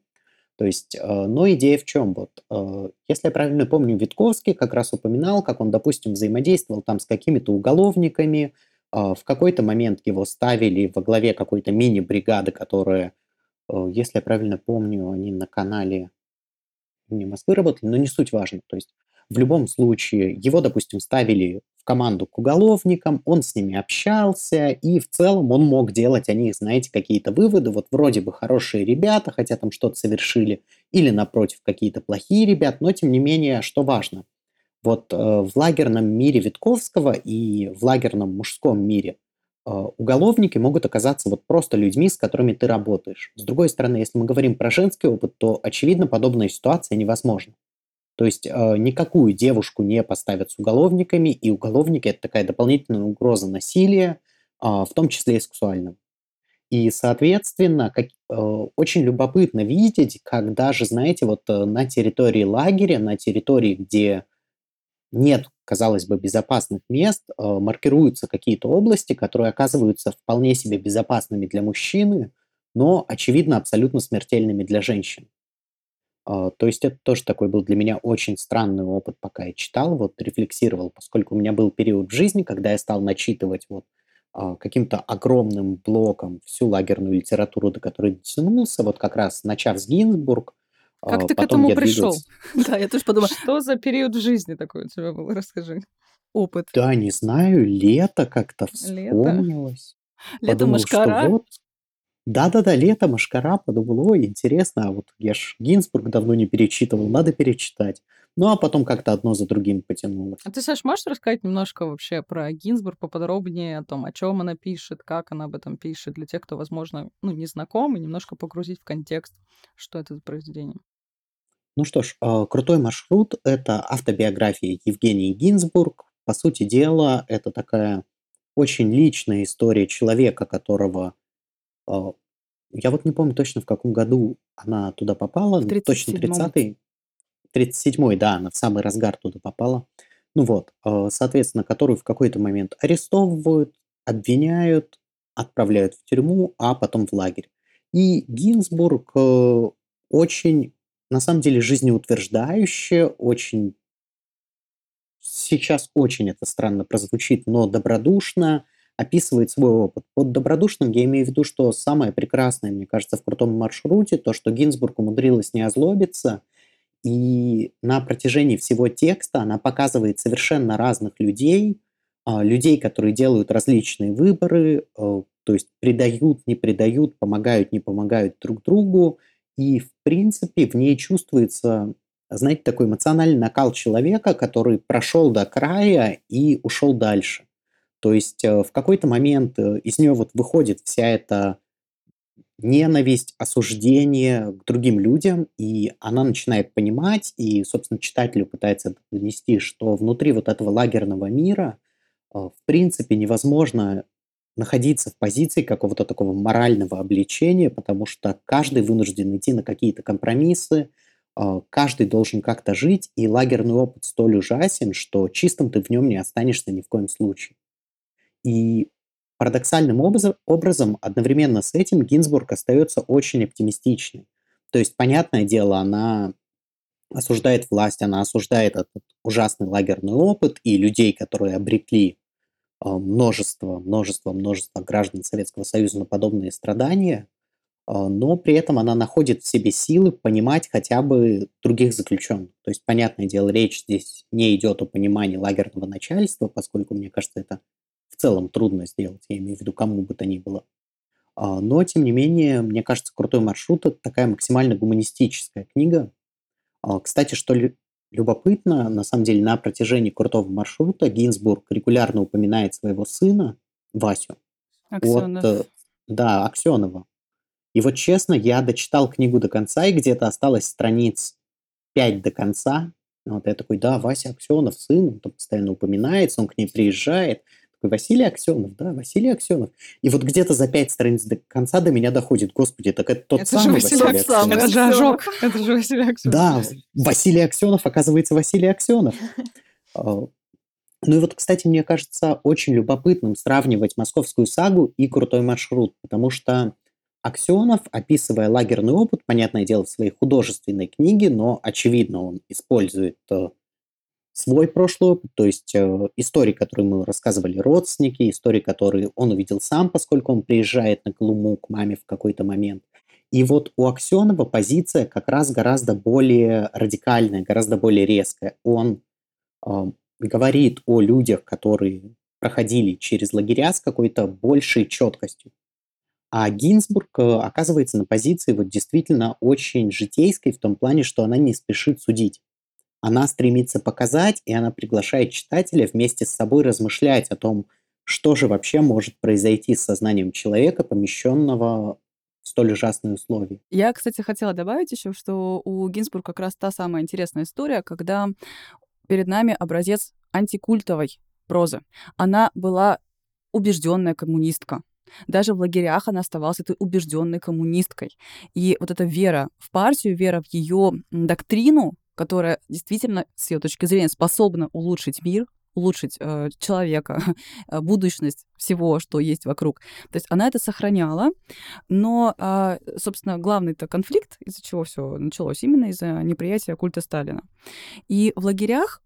То есть, э, но идея в чем? Вот, э, если я правильно помню, Витковский как раз упоминал, как он, допустим, взаимодействовал там с какими-то уголовниками, а, в какой-то момент его ставили во главе какой-то мини-бригады, которая, если я правильно помню, они на канале имени Москвы работали, но не суть важно. То есть в любом случае его, допустим, ставили в команду к уголовникам, он с ними общался, и в целом он мог делать о них, знаете, какие-то выводы. Вот вроде бы хорошие ребята, хотя там что-то совершили, или напротив какие-то плохие ребята, но тем не менее, что важно – вот э, в лагерном мире Витковского и в лагерном мужском мире э, уголовники могут оказаться вот просто людьми, с которыми ты работаешь. С другой стороны, если мы говорим про женский опыт, то, очевидно, подобная ситуация невозможна. То есть э, никакую девушку не поставят с уголовниками, и уголовники – это такая дополнительная угроза насилия, э, в том числе и сексуального. И, соответственно, как, э, очень любопытно видеть, как даже, знаете, вот э, на территории лагеря, на территории, где нет, казалось бы, безопасных мест, э, маркируются какие-то области, которые оказываются вполне себе безопасными для мужчины, но, очевидно, абсолютно смертельными для женщин. А, То есть это тоже такой был для меня очень странный опыт, пока я читал, вот рефлексировал, поскольку у меня был период в жизни, когда я стал начитывать вот а, каким-то огромным блоком всю лагерную литературу, до которой дотянулся, вот как раз начав с Гинзбург, Как а, ты к потом этому пришел? двигался. Да, я тоже подумала, Что за период в жизни такой у тебя был? Расскажи. опыт. Да, не знаю, лето как-то вспомнилось. Лето Подумал, что Машкара. вот, да-да-да, лето, Машкара, подумал, ой, интересно, а вот я ж Гинзбург давно не перечитывал, надо перечитать. Ну, а потом как-то одно за другим потянулось. А ты, Саш, можешь рассказать немножко вообще про Гинзбург поподробнее, о том, о чем она пишет, как она об этом пишет, для тех, кто, возможно, ну, не знаком, и немножко погрузить в контекст, что это за произведение? Ну что ж, э, «Крутой маршрут» — это автобиография Евгении Гинзбург. По сути дела, это такая очень личная история человека, которого... э, Я вот не помню точно, в каком году она туда попала, В но точно 37-м. 30-й, 37-й, да, она в самый разгар туда попала. Ну вот, э, соответственно, которую в какой-то момент арестовывают, обвиняют, отправляют в тюрьму, а потом в лагерь. И Гинзбург э, очень, на самом деле, жизнеутверждающе, очень сейчас очень это странно прозвучит, но добродушно описывает свой опыт. Под добродушным я имею в виду, что самое прекрасное, мне кажется, в крутом маршруте, то, что Гинзбург умудрилась не озлобиться, и на протяжении всего текста она показывает совершенно разных людей, а, людей, которые делают различные выборы, э, то есть предают, не предают, помогают, не помогают друг другу, и, в принципе, в ней чувствуется знаете, такой эмоциональный накал человека, который прошел до края и ушел дальше. То есть э, в какой-то момент э, из нее вот выходит вся эта ненависть, осуждение к другим людям, и она начинает понимать, и, собственно, читателю пытается донести, что внутри вот этого лагерного мира э, в принципе невозможно находиться в позиции какого-то такого морального обличения, потому что каждый вынужден идти на какие-то компромиссы, каждый должен как-то жить, и лагерный опыт столь ужасен, что чистым ты в нем не останешься ни в коем случае. И парадоксальным образом, одновременно с этим Гинзбург остается очень оптимистичной. То есть, понятное дело, она осуждает власть, она осуждает этот ужасный лагерный опыт и людей, которые обрекли а, множество, множество, множество граждан Советского Союза на подобные страдания, а, но при этом она находит в себе силы понимать хотя бы других заключенных. То есть, понятное дело, речь здесь не идет о понимании лагерного начальства, поскольку, мне кажется, это в целом трудно сделать, я имею в виду кому бы то ни было. А, но, тем не менее, мне кажется, «Крутой маршрут» — это такая максимально гуманистическая книга. А, кстати, что любопытно, на самом деле, на протяжении «Крутого маршрута» Гинзбург регулярно упоминает своего сына, Васю. Аксенов. От, э, да, Аксенова. И вот честно, я дочитал книгу до конца, и где-то осталось страниц 5 до конца. Вот я такой, да, Вася Аксенов, сын, он там постоянно упоминается, он к ней приезжает. Василий Аксенов, да, Василий Аксенов. И вот где-то за пять страниц до конца до меня доходит, господи, так это тот это самый же Василий Аксенов. Это же ожог, это же Василий Аксенов. Да, Василий Аксенов, оказывается, Василий Аксенов. А, ну и вот, кстати, мне кажется очень любопытным сравнивать московскую сагу и крутой маршрут, потому что Аксенов, описывая лагерный опыт, понятное дело, в своей художественной книге, но, очевидно, он использует э, свой прошлый опыт, то есть э, истории, которые мы рассказывали родственники, истории, которые он увидел сам, поскольку он приезжает на Колыму к маме в какой-то момент. И вот у Аксенова позиция как раз гораздо более радикальная, гораздо более резкая. Он э, говорит о людях, которые проходили через лагеря с какой-то большей четкостью. А Гинзбург э, оказывается на позиции вот действительно очень житейской в том плане, что она не спешит судить. Она стремится показать, и она приглашает читателя вместе с собой размышлять о том, что же вообще может произойти с сознанием человека, помещенного в столь ужасные условия. Я, кстати, хотела добавить еще, что у Гинзбурга как раз та самая интересная история, когда перед нами образец антикультовой прозы. Она была убежденная коммунистка. Даже в лагерях она оставалась этой убежденной коммунисткой. И вот эта вера в партию, вера в ее доктрину, которая действительно, с ее точки зрения, способна улучшить мир, улучшить э, человека, э, будущность всего, что есть вокруг. То есть она это сохраняла, но, э, собственно, главный-то конфликт, из-за чего все началось, именно из-за неприятия культа Сталина. И в лагерях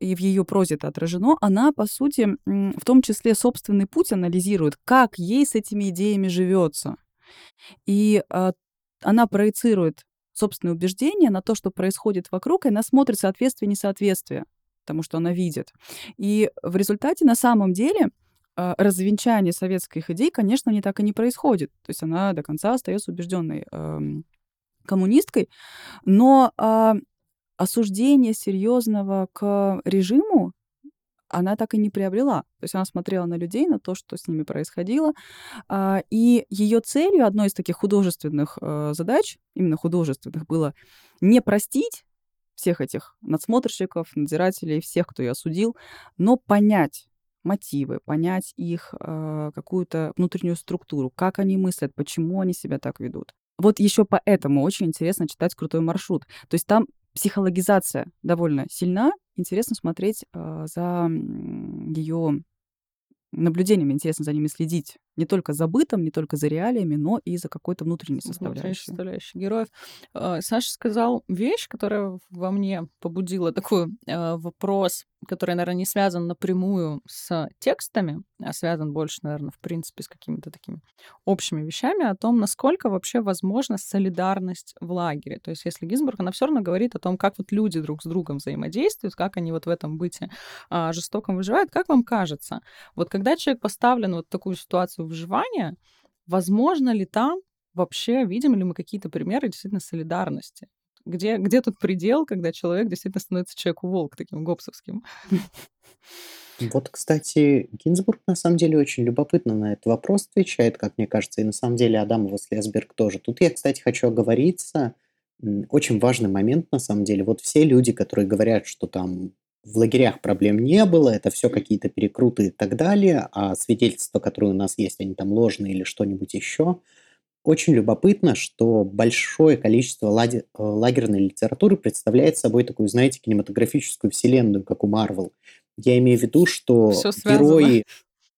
и в ее прозе это отражено, она, по сути, в том числе собственный путь анализирует, как ей с этими идеями живется. И э, она проецирует собственные убеждения на то, что происходит вокруг, и она смотрит соответствие несоответствие тому, что она видит. И в результате, на самом деле, э, развенчание советских идей, конечно, не так и не происходит. То есть она до конца остается убежденной э, коммунисткой, но э, осуждение серьезного к режиму она так и не приобрела. То есть она смотрела на людей, на то, что с ними происходило. А, и ее целью, одной из таких художественных э, задач, именно художественных, было не простить всех этих надсмотрщиков, надзирателей, всех, кто ее осудил, но понять мотивы, понять их э, какую-то внутреннюю структуру, как они мыслят, почему они себя так ведут. Вот еще поэтому очень интересно читать крутой маршрут. То есть там психологизация довольно сильна, интересно смотреть э, за ее наблюдениями, интересно за ними следить. Не только за бытом, не только за реалиями, но и за какой-то внутренней составляющей. составляющей героев. А, Саша сказал вещь, которая во мне побудила такой э, вопрос, который, наверное, не связан напрямую с текстами, а связан больше, наверное, в принципе, с какими-то такими общими вещами о том, насколько вообще возможна солидарность в лагере. То есть если Гинзбург, она все равно говорит о том, как вот люди друг с другом взаимодействуют, как они вот в этом быте а, жестоком выживают. Как вам кажется, вот когда человек поставлен в вот такую ситуацию выживания, возможно ли там вообще, видим ли мы какие-то примеры действительно солидарности? Где, где тут предел, когда человек действительно становится человеку-волк таким гопсовским? Вот, кстати, Гинзбург на самом деле очень любопытно на этот вопрос отвечает, как мне кажется, и на самом деле Адамова Слесберг тоже. Тут я, кстати, хочу оговориться, очень важный момент на самом деле. Вот все люди, которые говорят, что там в лагерях проблем не было, это все какие-то перекруты и так далее, а свидетельства, которые у нас есть, они там ложные или что-нибудь еще. Очень любопытно, что большое количество э, лагерной литературы представляет собой такую, знаете, кинематографическую вселенную, как у Марвел. Я имею в виду, что герои,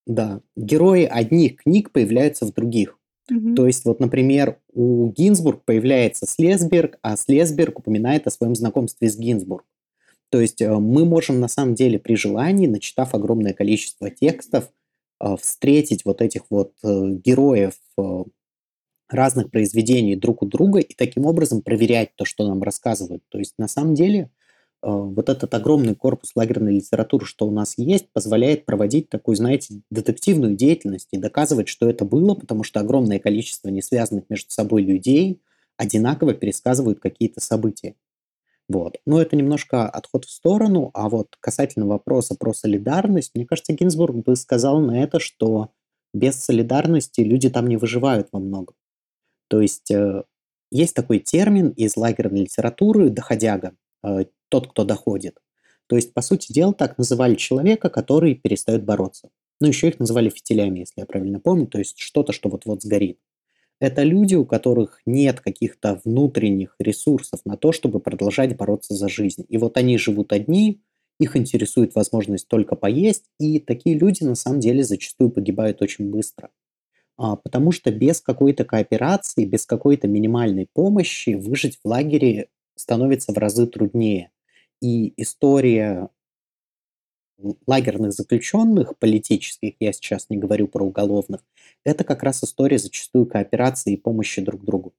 да, герои одних книг появляются в других. Угу. То есть, вот, например, у Гинзбург появляется Слесберг, а Слесберг упоминает о своем знакомстве с Гинзбург. То есть э, мы можем на самом деле при желании, начитав огромное количество текстов, э, встретить вот этих вот э, героев разных произведений друг у друга и таким образом проверять то, что нам рассказывают. То есть на самом деле вот этот огромный корпус лагерной литературы, что у нас есть, позволяет проводить такую, знаете, детективную деятельность и доказывать, что это было, потому что огромное количество несвязанных между собой людей одинаково пересказывают какие-то события. Вот. Но это немножко отход в сторону, а вот касательно вопроса про солидарность, мне кажется, Гинзбург бы сказал на это, что без солидарности люди там не выживают во многом. То есть э, есть такой термин из лагерной литературы «доходяга», э, тот, кто доходит. То есть, по сути дела, так называли человека, который перестает бороться. Ну, еще их называли фитилями, если я правильно помню, то есть что-то, что вот-вот сгорит. Это люди, у которых нет каких-то внутренних ресурсов на то, чтобы продолжать бороться за жизнь. И вот они живут одни, их интересует возможность только поесть, и такие люди на самом деле зачастую погибают очень быстро. А, потому что без какой-то кооперации, без какой-то минимальной помощи выжить в лагере становится в разы труднее. И история лагерных заключенных, политических, я сейчас не говорю про уголовных, это как раз история зачастую кооперации и помощи друг другу.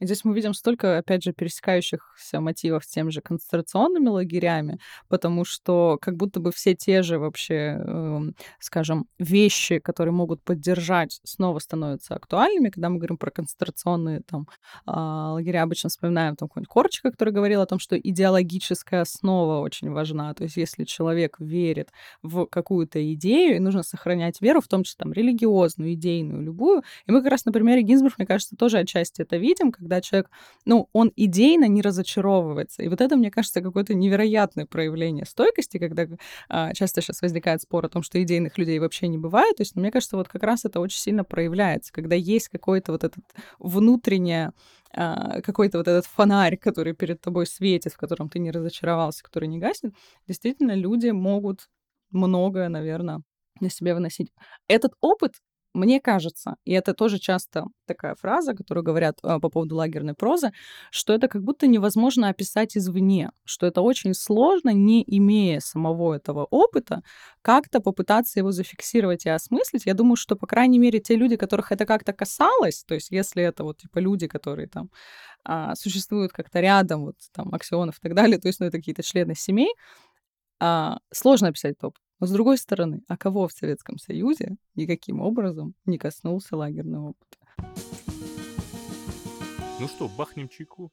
Здесь мы видим столько, опять же, пересекающихся мотивов с тем же концентрационными лагерями, потому что как будто бы все те же вообще, э, скажем, вещи, которые могут поддержать, снова становятся актуальными. Когда мы говорим про концентрационные там э, лагеря, обычно вспоминаем там какой-нибудь Корчика, который говорил о том, что идеологическая основа очень важна. То есть если человек верит в какую-то идею, и нужно сохранять веру, в том числе там религиозную, идейную, любую. И мы как раз на примере Гинзбург, мне кажется, тоже отчасти это видим, когда человек, ну, он идейно не разочаровывается. И вот это, мне кажется, какое-то невероятное проявление стойкости, когда а, часто сейчас возникает спор о том, что идейных людей вообще не бывает. То есть, ну, мне кажется, вот как раз это очень сильно проявляется, когда есть какой-то вот этот внутреннее а, какой-то вот этот фонарь, который перед тобой светит, в котором ты не разочаровался, который не гаснет, действительно люди могут многое, наверное, на себя выносить. Этот опыт мне кажется, и это тоже часто такая фраза, которую говорят э, по поводу лагерной прозы, что это как будто невозможно описать извне, что это очень сложно, не имея самого этого опыта, как-то попытаться его зафиксировать и осмыслить. Я думаю, что, по крайней мере, те люди, которых это как-то касалось, то есть если это вот типа люди, которые там а, существуют как-то рядом, вот там аксионов и так далее, то есть ну, это какие-то члены семей, а, сложно описать этот опыт. Но с другой стороны, а кого в Советском Союзе никаким образом не коснулся лагерный опыт? Ну что, бахнем чайку?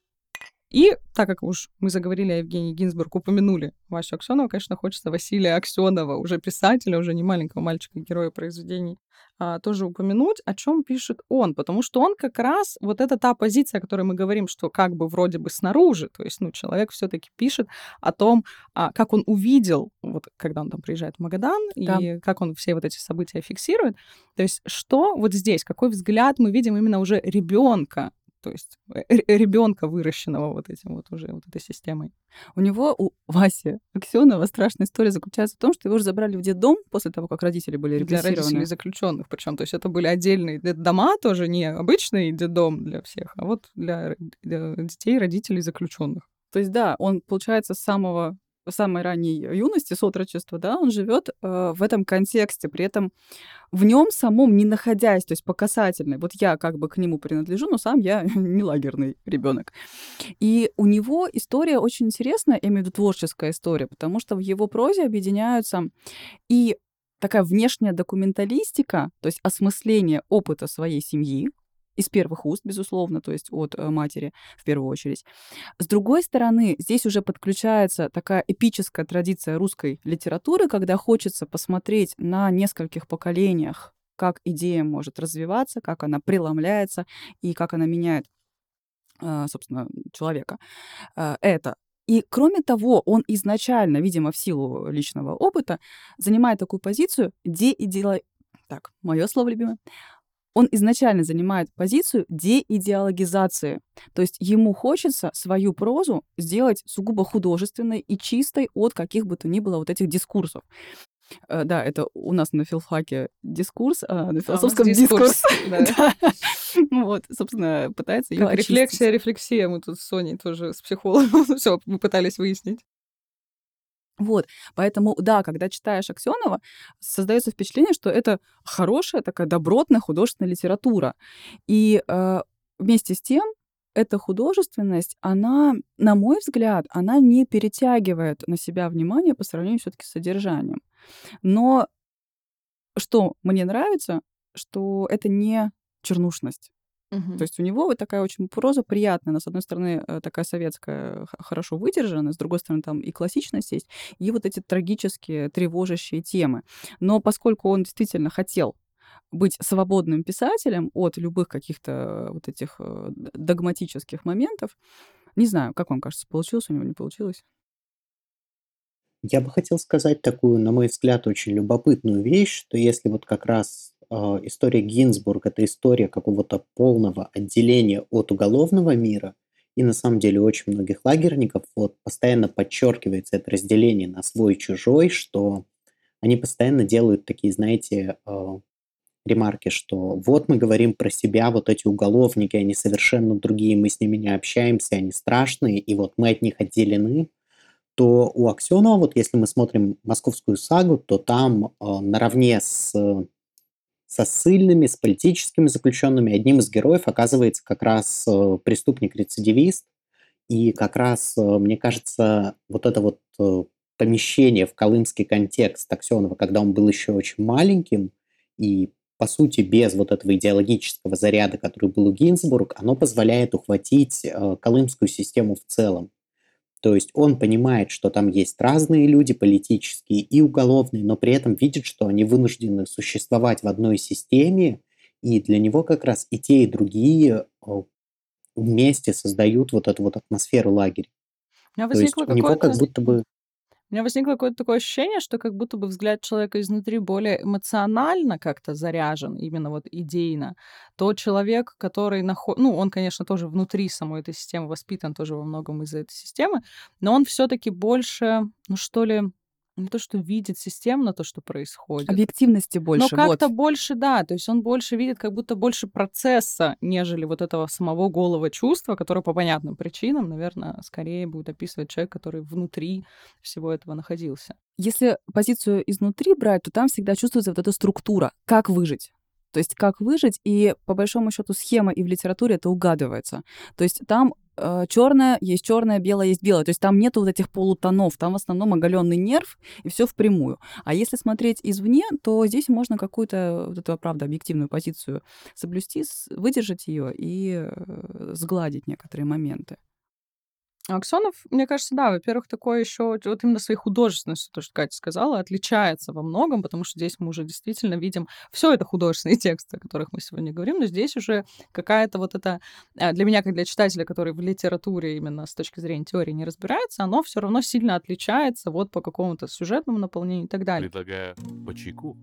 И так как уж мы заговорили о Евгении Гинзбург, упомянули Васю Аксенова, конечно, хочется Василия Аксенова, уже писателя, уже не маленького мальчика, героя произведений, а, тоже упомянуть, о чем пишет он, потому что он как раз вот это та позиция, о которой мы говорим, что как бы вроде бы снаружи, то есть, ну, человек все-таки пишет о том, а, как он увидел, вот когда он там приезжает в Магадан, да. и как он все вот эти события фиксирует. То есть, что вот здесь, какой взгляд мы видим именно уже ребенка то есть ребенка, выращенного вот этим вот уже, вот этой системой. У него, у Васи Аксенова, страшная история заключается в том, что его уже забрали в детдом после того, как родители были репрессированы. Для родителей заключенных, причем, то есть это были отдельные дома, тоже не обычный детдом для всех, а вот для, для детей родителей заключенных. То есть, да, он, получается, с самого самой ранней юности, с отрочества, да, он живет э, в этом контексте, при этом в нем самом не находясь, то есть по касательной. Вот я как бы к нему принадлежу, но сам я не лагерный ребенок. И у него история очень интересная, я имею в виду творческая история, потому что в его прозе объединяются и такая внешняя документалистика, то есть осмысление опыта своей семьи, из первых уст, безусловно, то есть от э, матери в первую очередь. С другой стороны, здесь уже подключается такая эпическая традиция русской литературы, когда хочется посмотреть на нескольких поколениях, как идея может развиваться, как она преломляется и как она меняет, э, собственно, человека. Э, это и кроме того, он изначально, видимо, в силу личного опыта, занимает такую позицию деидеало... Так, мое слово любимое он изначально занимает позицию деидеологизации. То есть ему хочется свою прозу сделать сугубо художественной и чистой от каких бы то ни было вот этих дискурсов. Э, да, это у нас на филфаке дискурс, а на а философском а дискурс. Вот, собственно, пытается ее рефлексия, рефлексия. Мы тут с Соней тоже с психологом все мы пытались выяснить. Вот, поэтому, да, когда читаешь Аксенова, создается впечатление, что это хорошая такая добротная художественная литература. И э, вместе с тем, эта художественность, она, на мой взгляд, она не перетягивает на себя внимание по сравнению все-таки с содержанием. Но что мне нравится, что это не чернушность. Угу. То есть у него вот такая очень проза приятная. Она, с одной стороны, э, такая советская, хорошо выдержанная, с другой стороны, там и классичность есть, и вот эти трагические, тревожащие темы. Но поскольку он действительно хотел быть свободным писателем от любых каких-то вот этих э, догматических моментов, не знаю, как вам кажется, получилось у него, не получилось? Я бы хотел сказать такую, на мой взгляд, очень любопытную вещь, что если вот как раз история Гинзбург– это история какого-то полного отделения от уголовного мира, и на самом деле очень многих лагерников вот постоянно подчеркивается это разделение на свой и чужой, что они постоянно делают такие, знаете, а, ремарки, что вот мы говорим про себя, вот эти уголовники, они совершенно другие, мы с ними не общаемся, они страшные, и вот мы от них отделены, то у Аксенова, вот если мы смотрим московскую сагу, то там э, наравне с со ссыльными, с политическими заключенными. Одним из героев оказывается как раз э, преступник-рецидивист. И как раз, э, мне кажется, вот это вот э, помещение в колымский контекст Аксенова, когда он был еще очень маленьким, и, по сути, без вот этого идеологического заряда, который был у Гинзбург, оно позволяет ухватить колымскую систему в целом. То есть он понимает, что там есть разные люди, политические и уголовные, но при этом видит, что они вынуждены существовать в одной системе, и для него как раз и те, и другие вместе создают вот эту вот атмосферу лагеря. То есть у него как будто бы у меня возникло какое-то такое ощущение, что как будто бы взгляд человека изнутри более эмоционально как-то заряжен, именно вот идейно. То человек, который находит... Ну, он, конечно, тоже внутри самой этой системы воспитан тоже во многом из-за этой системы, но он все таки больше, ну что ли, не то, что видит системно то, что происходит. Объективности больше. Но как-то вот. больше, да. То есть он больше видит как будто больше процесса, нежели вот этого самого голого чувства, которое по понятным причинам, наверное, скорее будет описывать человек, который внутри всего этого находился. Если позицию изнутри брать, то там всегда чувствуется вот эта структура. Как выжить? То есть как выжить, и по большому счету схема и в литературе это угадывается. То есть там черное есть черное, белое есть белое. То есть там нету вот этих полутонов, там в основном оголенный нерв и все впрямую. А если смотреть извне, то здесь можно какую-то вот эту, правда, объективную позицию соблюсти, выдержать ее и э, сгладить некоторые моменты. Аксенов, мне кажется, да, во-первых, такой еще вот именно своей художественностью, то, что Катя сказала, отличается во многом, потому что здесь мы уже действительно видим все это художественные тексты, о которых мы сегодня говорим, но здесь уже какая-то вот это а, для меня, как для читателя, который в литературе именно с точки зрения теории не разбирается, оно все равно сильно отличается вот по какому-то сюжетному наполнению и так далее. Предлагаю по чайку.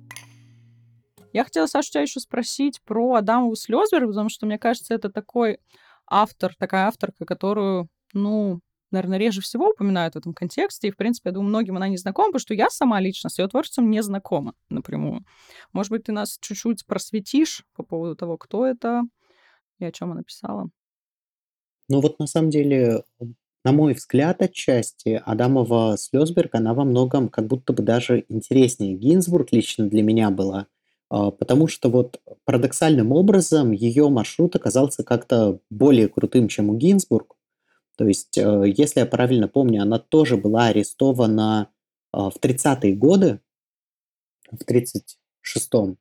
Я хотела, Саша, тебя еще спросить про Адамову Слезберг, потому что, мне кажется, это такой автор, такая авторка, которую, ну, наверное, реже всего упоминают в этом контексте. И, в принципе, я думаю, многим она не знакома, потому что я сама лично с ее творчеством не знакома напрямую. Может быть, ты нас чуть-чуть просветишь по поводу того, кто это и о чем она писала? Ну вот на самом деле, на мой взгляд, отчасти Адамова Слёсберг, она во многом как будто бы даже интереснее Гинзбург лично для меня была. А, потому что вот парадоксальным образом ее маршрут оказался как-то более крутым, чем у Гинзбург. То есть, э, если я правильно помню, она тоже была арестована а, в 30-е годы, в 36-м.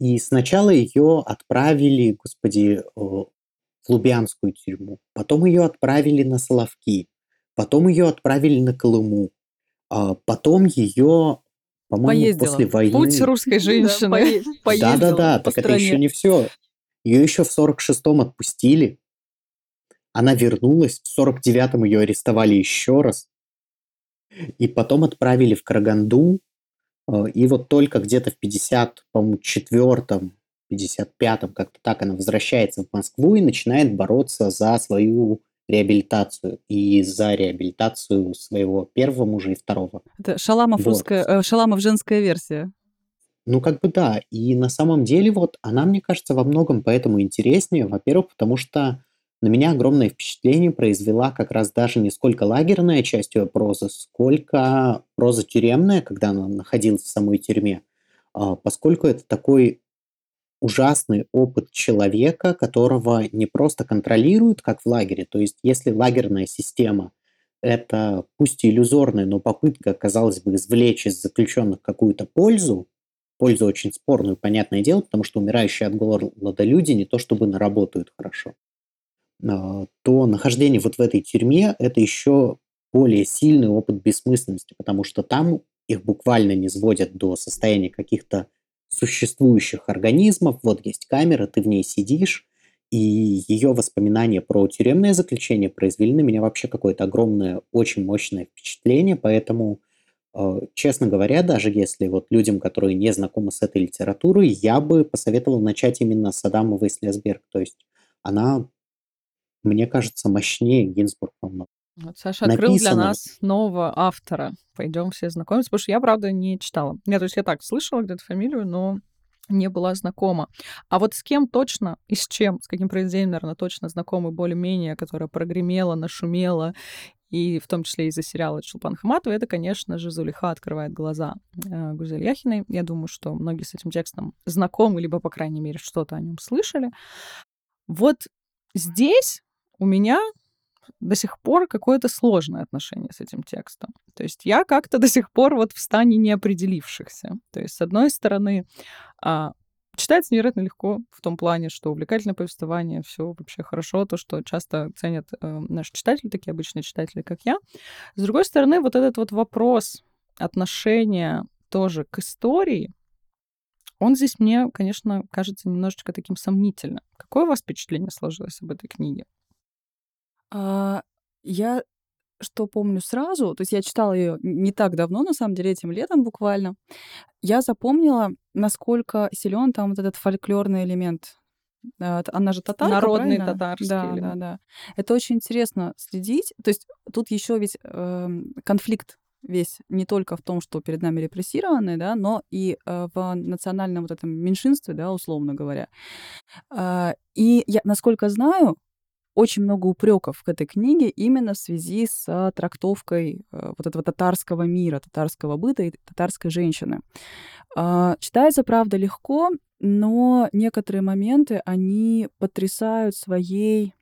И сначала ее отправили, господи, в Лубянскую тюрьму, потом ее отправили на Соловки, потом ее отправили на Колыму, а потом ее, по-моему, после войны... Путь русской женщины. Да-да-да, так это еще не все. Ее еще в 46-м отпустили, она вернулась, в 49-м ее арестовали еще раз, и потом отправили в Караганду, э, и вот только где-то в 50, по-моему, четвертом, 55-м, как-то так, она возвращается в Москву и начинает бороться за свою реабилитацию и за реабилитацию своего первого мужа и второго. Это Шаламов, вот. русская, э, Шаламов женская версия. Ну, как бы да. И на самом деле вот она, мне кажется, во многом поэтому интереснее. Во-первых, потому что на меня огромное впечатление произвела как раз даже не сколько лагерная часть ее прозы, сколько проза тюремная, когда она находилась в самой тюрьме, а, поскольку это такой ужасный опыт человека, которого не просто контролируют, как в лагере. То есть если лагерная система – это пусть и иллюзорная, но попытка, казалось бы, извлечь из заключенных какую-то пользу, пользу очень спорную, понятное дело, потому что умирающие от голода люди не то чтобы наработают хорошо. А, то нахождение вот в этой тюрьме – это еще более сильный опыт бессмысленности, потому что там их буквально не сводят до состояния каких-то существующих организмов. Вот есть камера, ты в ней сидишь, и ее воспоминания про тюремное заключение произвели на меня вообще какое-то огромное, очень мощное впечатление, поэтому, а, честно говоря, даже если вот людям, которые не знакомы с этой литературой, я бы посоветовал начать именно с Адамовой Слезберг, то есть она мне кажется, мощнее Гинзбург намного. Вот Саша открыл Написано. для нас нового автора. Пойдем все знакомиться, потому что я, правда, не читала. Я, то есть я так слышала где-то фамилию, но не была знакома. А вот с кем точно и с чем, с каким произведением, наверное, точно знакомы более-менее, которая прогремела, нашумела, и в том числе из-за сериала Чулпан Хаматова, это, конечно же, Зулиха открывает глаза э, Гузель Яхиной. Я думаю, что многие с этим текстом знакомы, либо, по крайней мере, что-то о нем слышали. Вот здесь у меня до сих пор какое-то сложное отношение с этим текстом. То есть я как-то до сих пор вот в стане неопределившихся. То есть, с одной стороны, а, читается невероятно легко в том плане, что увлекательное повествование, все вообще хорошо, то, что часто ценят э, наши читатели, такие обычные читатели, как я. С другой стороны, вот этот вот вопрос отношения тоже к истории, он здесь мне, конечно, кажется немножечко таким сомнительным. Какое у вас впечатление сложилось об этой книге? А, я что помню сразу, то есть я читала ее не так давно, на самом деле, этим летом буквально. Я запомнила, насколько силен там вот этот фольклорный элемент. А, она же татарка, Народный правильно? татарский Да, да, да. Это очень интересно следить. То есть тут еще ведь э, конфликт весь не только в том, что перед нами репрессированные, да, но и э, в национальном вот этом меньшинстве, да, условно говоря. Э, и я, насколько знаю, очень много упреков к этой книге именно в связи с а, трактовкой э, вот этого татарского мира, татарского быта и татарской женщины. А, читается, правда, легко, но некоторые моменты, они потрясают своей...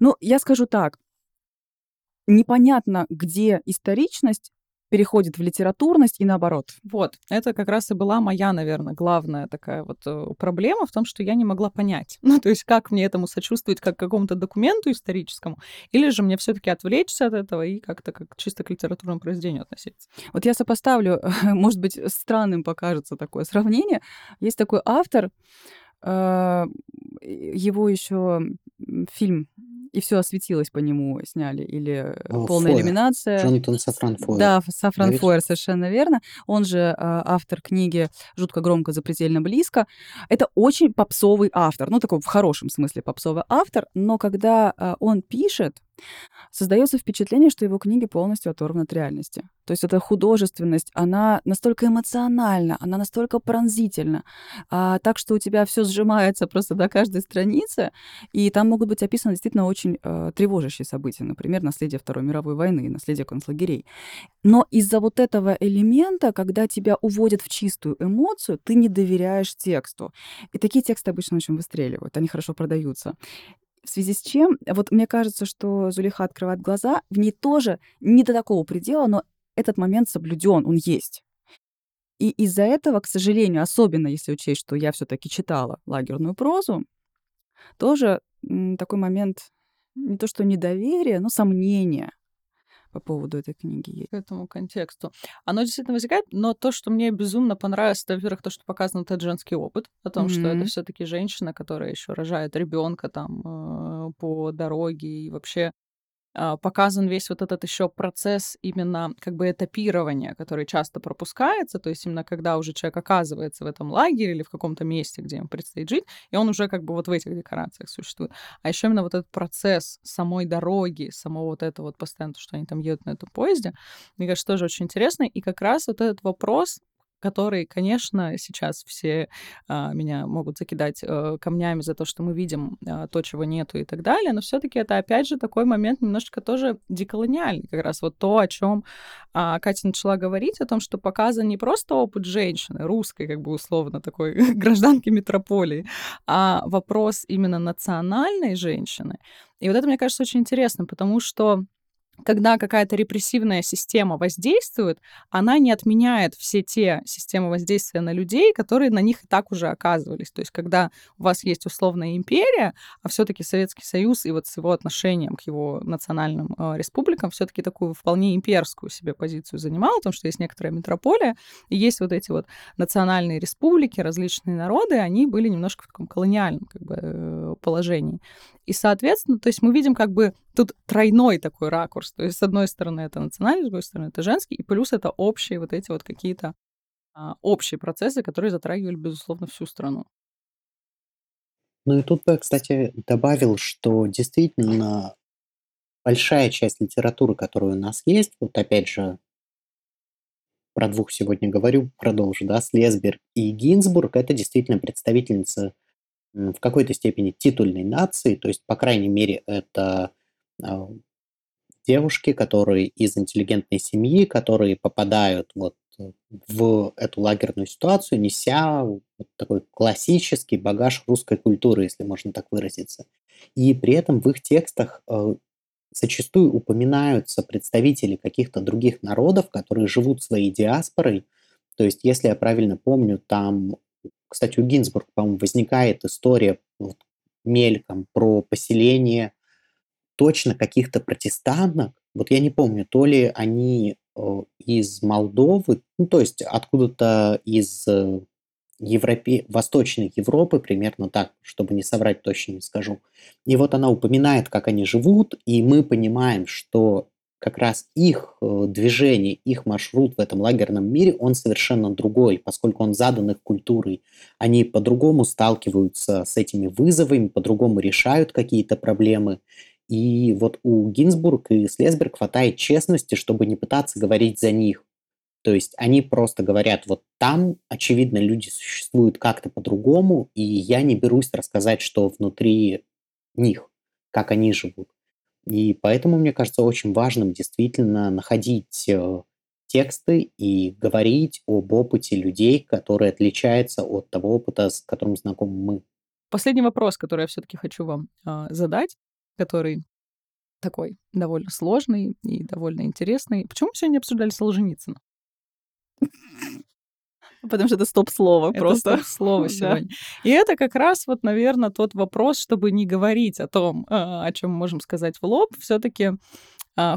Ну, я скажу так, непонятно, где историчность, переходит в литературность и наоборот. Вот, это как раз и была моя, наверное, главная такая вот э, проблема в том, что я не могла понять, ну, то есть как мне этому сочувствовать, как какому-то документу историческому, или же мне все таки отвлечься от этого и как-то как чисто к литературному произведению относиться. Вот я сопоставлю, может быть, странным покажется такое сравнение. Есть такой автор, его еще фильм и все осветилось по нему сняли, или О, полная Фойер. иллюминация. Джонатан Сафран Фойер. Да, Сафран Говоришь? Фойер, совершенно верно. Он же а, автор книги «Жутко громко, запредельно близко». Это очень попсовый автор, ну, такой в хорошем смысле попсовый автор, но когда а, он пишет, создается впечатление, что его книги полностью оторваны от реальности. То есть эта художественность, она настолько эмоциональна, она настолько пронзительна, а, так что у тебя все сжимается просто до каждой страницы, и там могут быть описаны действительно очень э, тревожащие события, например, наследие Второй мировой войны, наследие концлагерей. Но из-за вот этого элемента, когда тебя уводят в чистую эмоцию, ты не доверяешь тексту. И такие тексты обычно очень выстреливают, они хорошо продаются. В связи с чем, вот мне кажется, что Зулиха открывает глаза, в ней тоже не до такого предела, но этот момент соблюден, он есть. И из-за этого, к сожалению, особенно если учесть, что я все-таки читала лагерную прозу, тоже такой момент не то что недоверия, но сомнения по поводу этой книги есть. к этому контексту. Оно действительно возникает, но то, что мне безумно понравилось, это, во-первых, то, что показан этот женский опыт, о том, что это все-таки женщина, которая еще рожает ребенка там э, по дороге, и вообще показан весь вот этот еще процесс именно как бы этапирования, который часто пропускается, то есть именно когда уже человек оказывается в этом лагере или в каком-то месте, где ему предстоит жить, и он уже как бы вот в этих декорациях существует. А еще именно вот этот процесс самой дороги, самого вот этого вот постоянно, то, что они там едут на этом поезде, мне кажется, тоже очень интересно. И как раз вот этот вопрос, который, конечно, сейчас все а, меня могут закидать э, камнями за то, что мы видим а, то, чего нету и так далее, но все-таки это опять же такой момент немножечко тоже деколониальный, как раз вот то, о чем а, Катя начала говорить, о том, что показан не просто опыт женщины, русской, как бы условно такой гражданки метрополии, а вопрос именно национальной женщины. И вот это, мне кажется, очень интересно, потому что когда какая-то репрессивная система воздействует, она не отменяет все те системы воздействия на людей, которые на них и так уже оказывались. То есть, когда у вас есть условная империя, а все-таки Советский Союз и вот с его отношением к его национальным э, республикам все-таки такую вполне имперскую себе позицию занимал, потому что есть некоторая метрополия, и есть вот эти вот национальные республики, различные народы, они были немножко в таком колониальном как бы, э, положении. И, соответственно, то есть мы видим как бы тут тройной такой ракурс. То есть, с одной стороны, это национальный, с другой стороны, это женский, и плюс это общие вот эти вот какие-то а, общие процессы, которые затрагивали, безусловно, всю страну. Ну и тут бы, кстати, добавил, что действительно большая часть литературы, которая у нас есть, вот опять же, про двух сегодня говорю, продолжу, да, Слесберг и Гинзбург, это действительно представительницы м, в какой-то степени титульной нации, то есть, по крайней мере, это а, девушки, которые из интеллигентной семьи, которые попадают вот в эту лагерную ситуацию, неся вот такой классический багаж русской культуры, если можно так выразиться. И при этом в их текстах э, зачастую упоминаются представители каких-то других народов, которые живут своей диаспорой. То есть, если я правильно помню, там, кстати, у Гинзбург, по-моему, возникает история вот, мельком про поселение точно каких-то протестанток. Вот я не помню, то ли они э, из Молдовы, ну, то есть откуда-то из э, Европе... Восточной Европы, примерно так, чтобы не соврать, точно не скажу. И вот она упоминает, как они живут, и мы понимаем, что как раз их э, движение, их маршрут в этом лагерном мире, он совершенно другой, поскольку он задан их культурой. Они по-другому сталкиваются с этими вызовами, по-другому решают какие-то проблемы. И вот у Гинзбург и Слесберг хватает честности, чтобы не пытаться говорить за них. То есть они просто говорят, вот там, очевидно, люди существуют как-то по-другому, и я не берусь рассказать, что внутри них, как они живут. И поэтому, мне кажется, очень важным действительно находить э, тексты и говорить об опыте людей, который отличается от того опыта, с которым знакомы мы. Последний вопрос, который я все-таки хочу вам а, задать, который такой довольно сложный и довольно интересный. Почему мы сегодня обсуждали Солженицына? Потому что это стоп-слово Это просто. слово Да. сегодня. И это как раз вот, наверное, тот вопрос, чтобы не говорить о том, а, о чем мы можем сказать в лоб, все-таки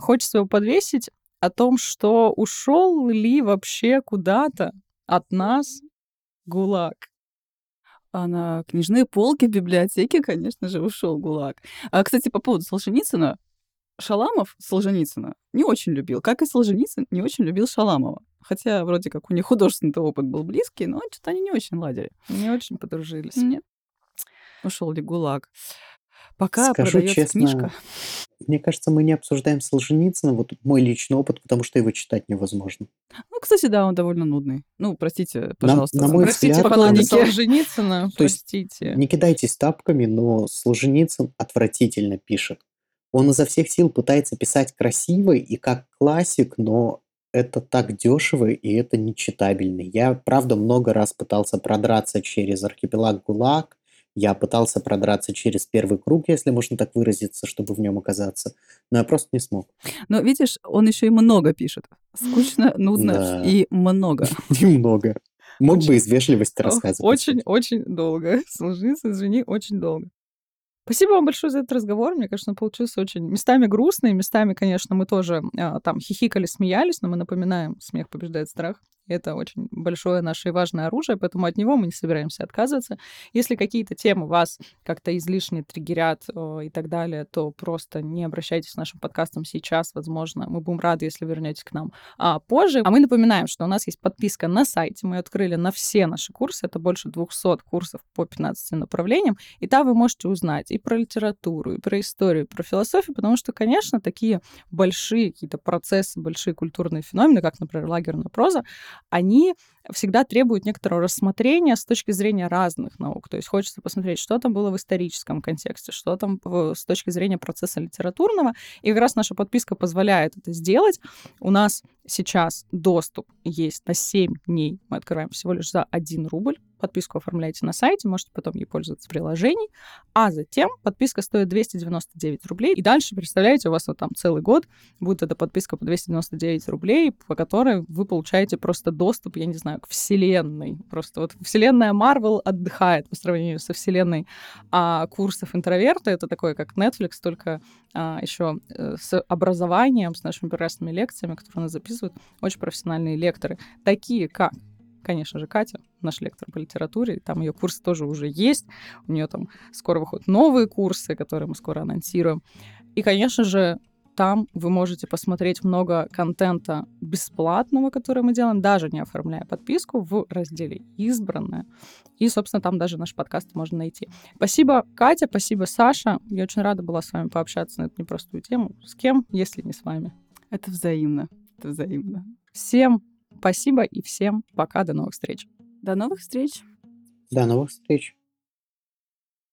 хочется его подвесить о том, что ушел ли вообще куда-то от нас ГУЛАГ. А на книжные полки в библиотеке, конечно же, ушел ГУЛАГ. А, кстати, по поводу Солженицына. Шаламов Солженицына не очень любил, как и Солженицын не очень любил Шаламова. Хотя вроде как у них художественный опыт был близкий, но что-то они не очень ладили. Не очень подружились. Нет. Ушел ли ГУЛАГ? Пока Скажу продается честно, книжка. мне кажется, мы не обсуждаем Солженицына, вот мой личный опыт, потому что его читать невозможно. Ну, кстати, да, он довольно нудный. Ну, простите, На, пожалуйста, на за- мой Простите, взгляд, поклонники. Солженицына, простите. не кидайтесь тапками, но Солженицын отвратительно пишет. Он изо всех сил пытается писать красиво и как классик, но это так дешево и это нечитабельно. Я, правда, много раз пытался продраться через архипелаг ГУЛАГ, я пытался продраться через первый круг, если можно так выразиться, чтобы в нем оказаться, но я просто не смог. Но видишь, он еще и много пишет. Скучно, нудно Да, и много. немного. Мог бы Очень, из вежливости рассказывать. очень, очень долго. Солженицын, извини, очень долго. Спасибо вам большое за этот разговор. Мне кажется, он получился очень местами грустный, местами, конечно, мы тоже а, там хихикали, смеялись, но мы напоминаем, смех побеждает страх. Это очень большое наше и важное оружие, поэтому от него мы не собираемся отказываться. Если какие-то темы вас как-то излишне триггерят э, и так далее, то просто не обращайтесь с нашим подкастом сейчас, возможно. Мы будем рады, если вернетесь к нам а, позже. А мы напоминаем, что у нас есть подписка на сайте. Мы открыли на все наши курсы. Это больше 200 курсов по 15 направлениям. И там вы можете узнать и про литературу, и про историю, и про философию, потому что, конечно, такие большие какие-то процессы, большие культурные феномены, как, например, лагерная проза, они всегда требуют некоторого рассмотрения с точки зрения разных наук. То есть хочется посмотреть, что там было в историческом контексте, что там с точки зрения процесса литературного. И как раз наша подписка позволяет это сделать. У нас сейчас доступ есть на 7 дней. Мы открываем всего лишь за 1 рубль. Подписку оформляете на сайте, можете потом ей пользоваться в приложении. А затем подписка стоит 299 рублей. И дальше, представляете, у вас вот там целый год будет эта подписка по 299 рублей, по которой вы получаете просто доступ, я не знаю, к вселенной. Просто вот вселенная Марвел отдыхает по сравнению со вселенной а, курсов интроверта. Это такое, как Netflix, только а, еще э, с образованием, с нашими прекрасными лекциями, которые нас записывают очень профессиональные лекторы, такие как конечно же, Катя, наш лектор по литературе, там ее курсы тоже уже есть. У нее там скоро выходят новые курсы, которые мы скоро анонсируем. И, конечно же, там вы можете посмотреть много контента бесплатного, который мы делаем, даже не оформляя подписку, в разделе «Избранное». И, собственно, там даже наш подкаст можно найти. Спасибо, Катя, спасибо, Саша. Я очень рада была с вами пообщаться на эту непростую тему. С кем, если не с вами? Это взаимно. Это взаимно. Всем спасибо и всем пока. До новых встреч. До новых встреч. До новых встреч.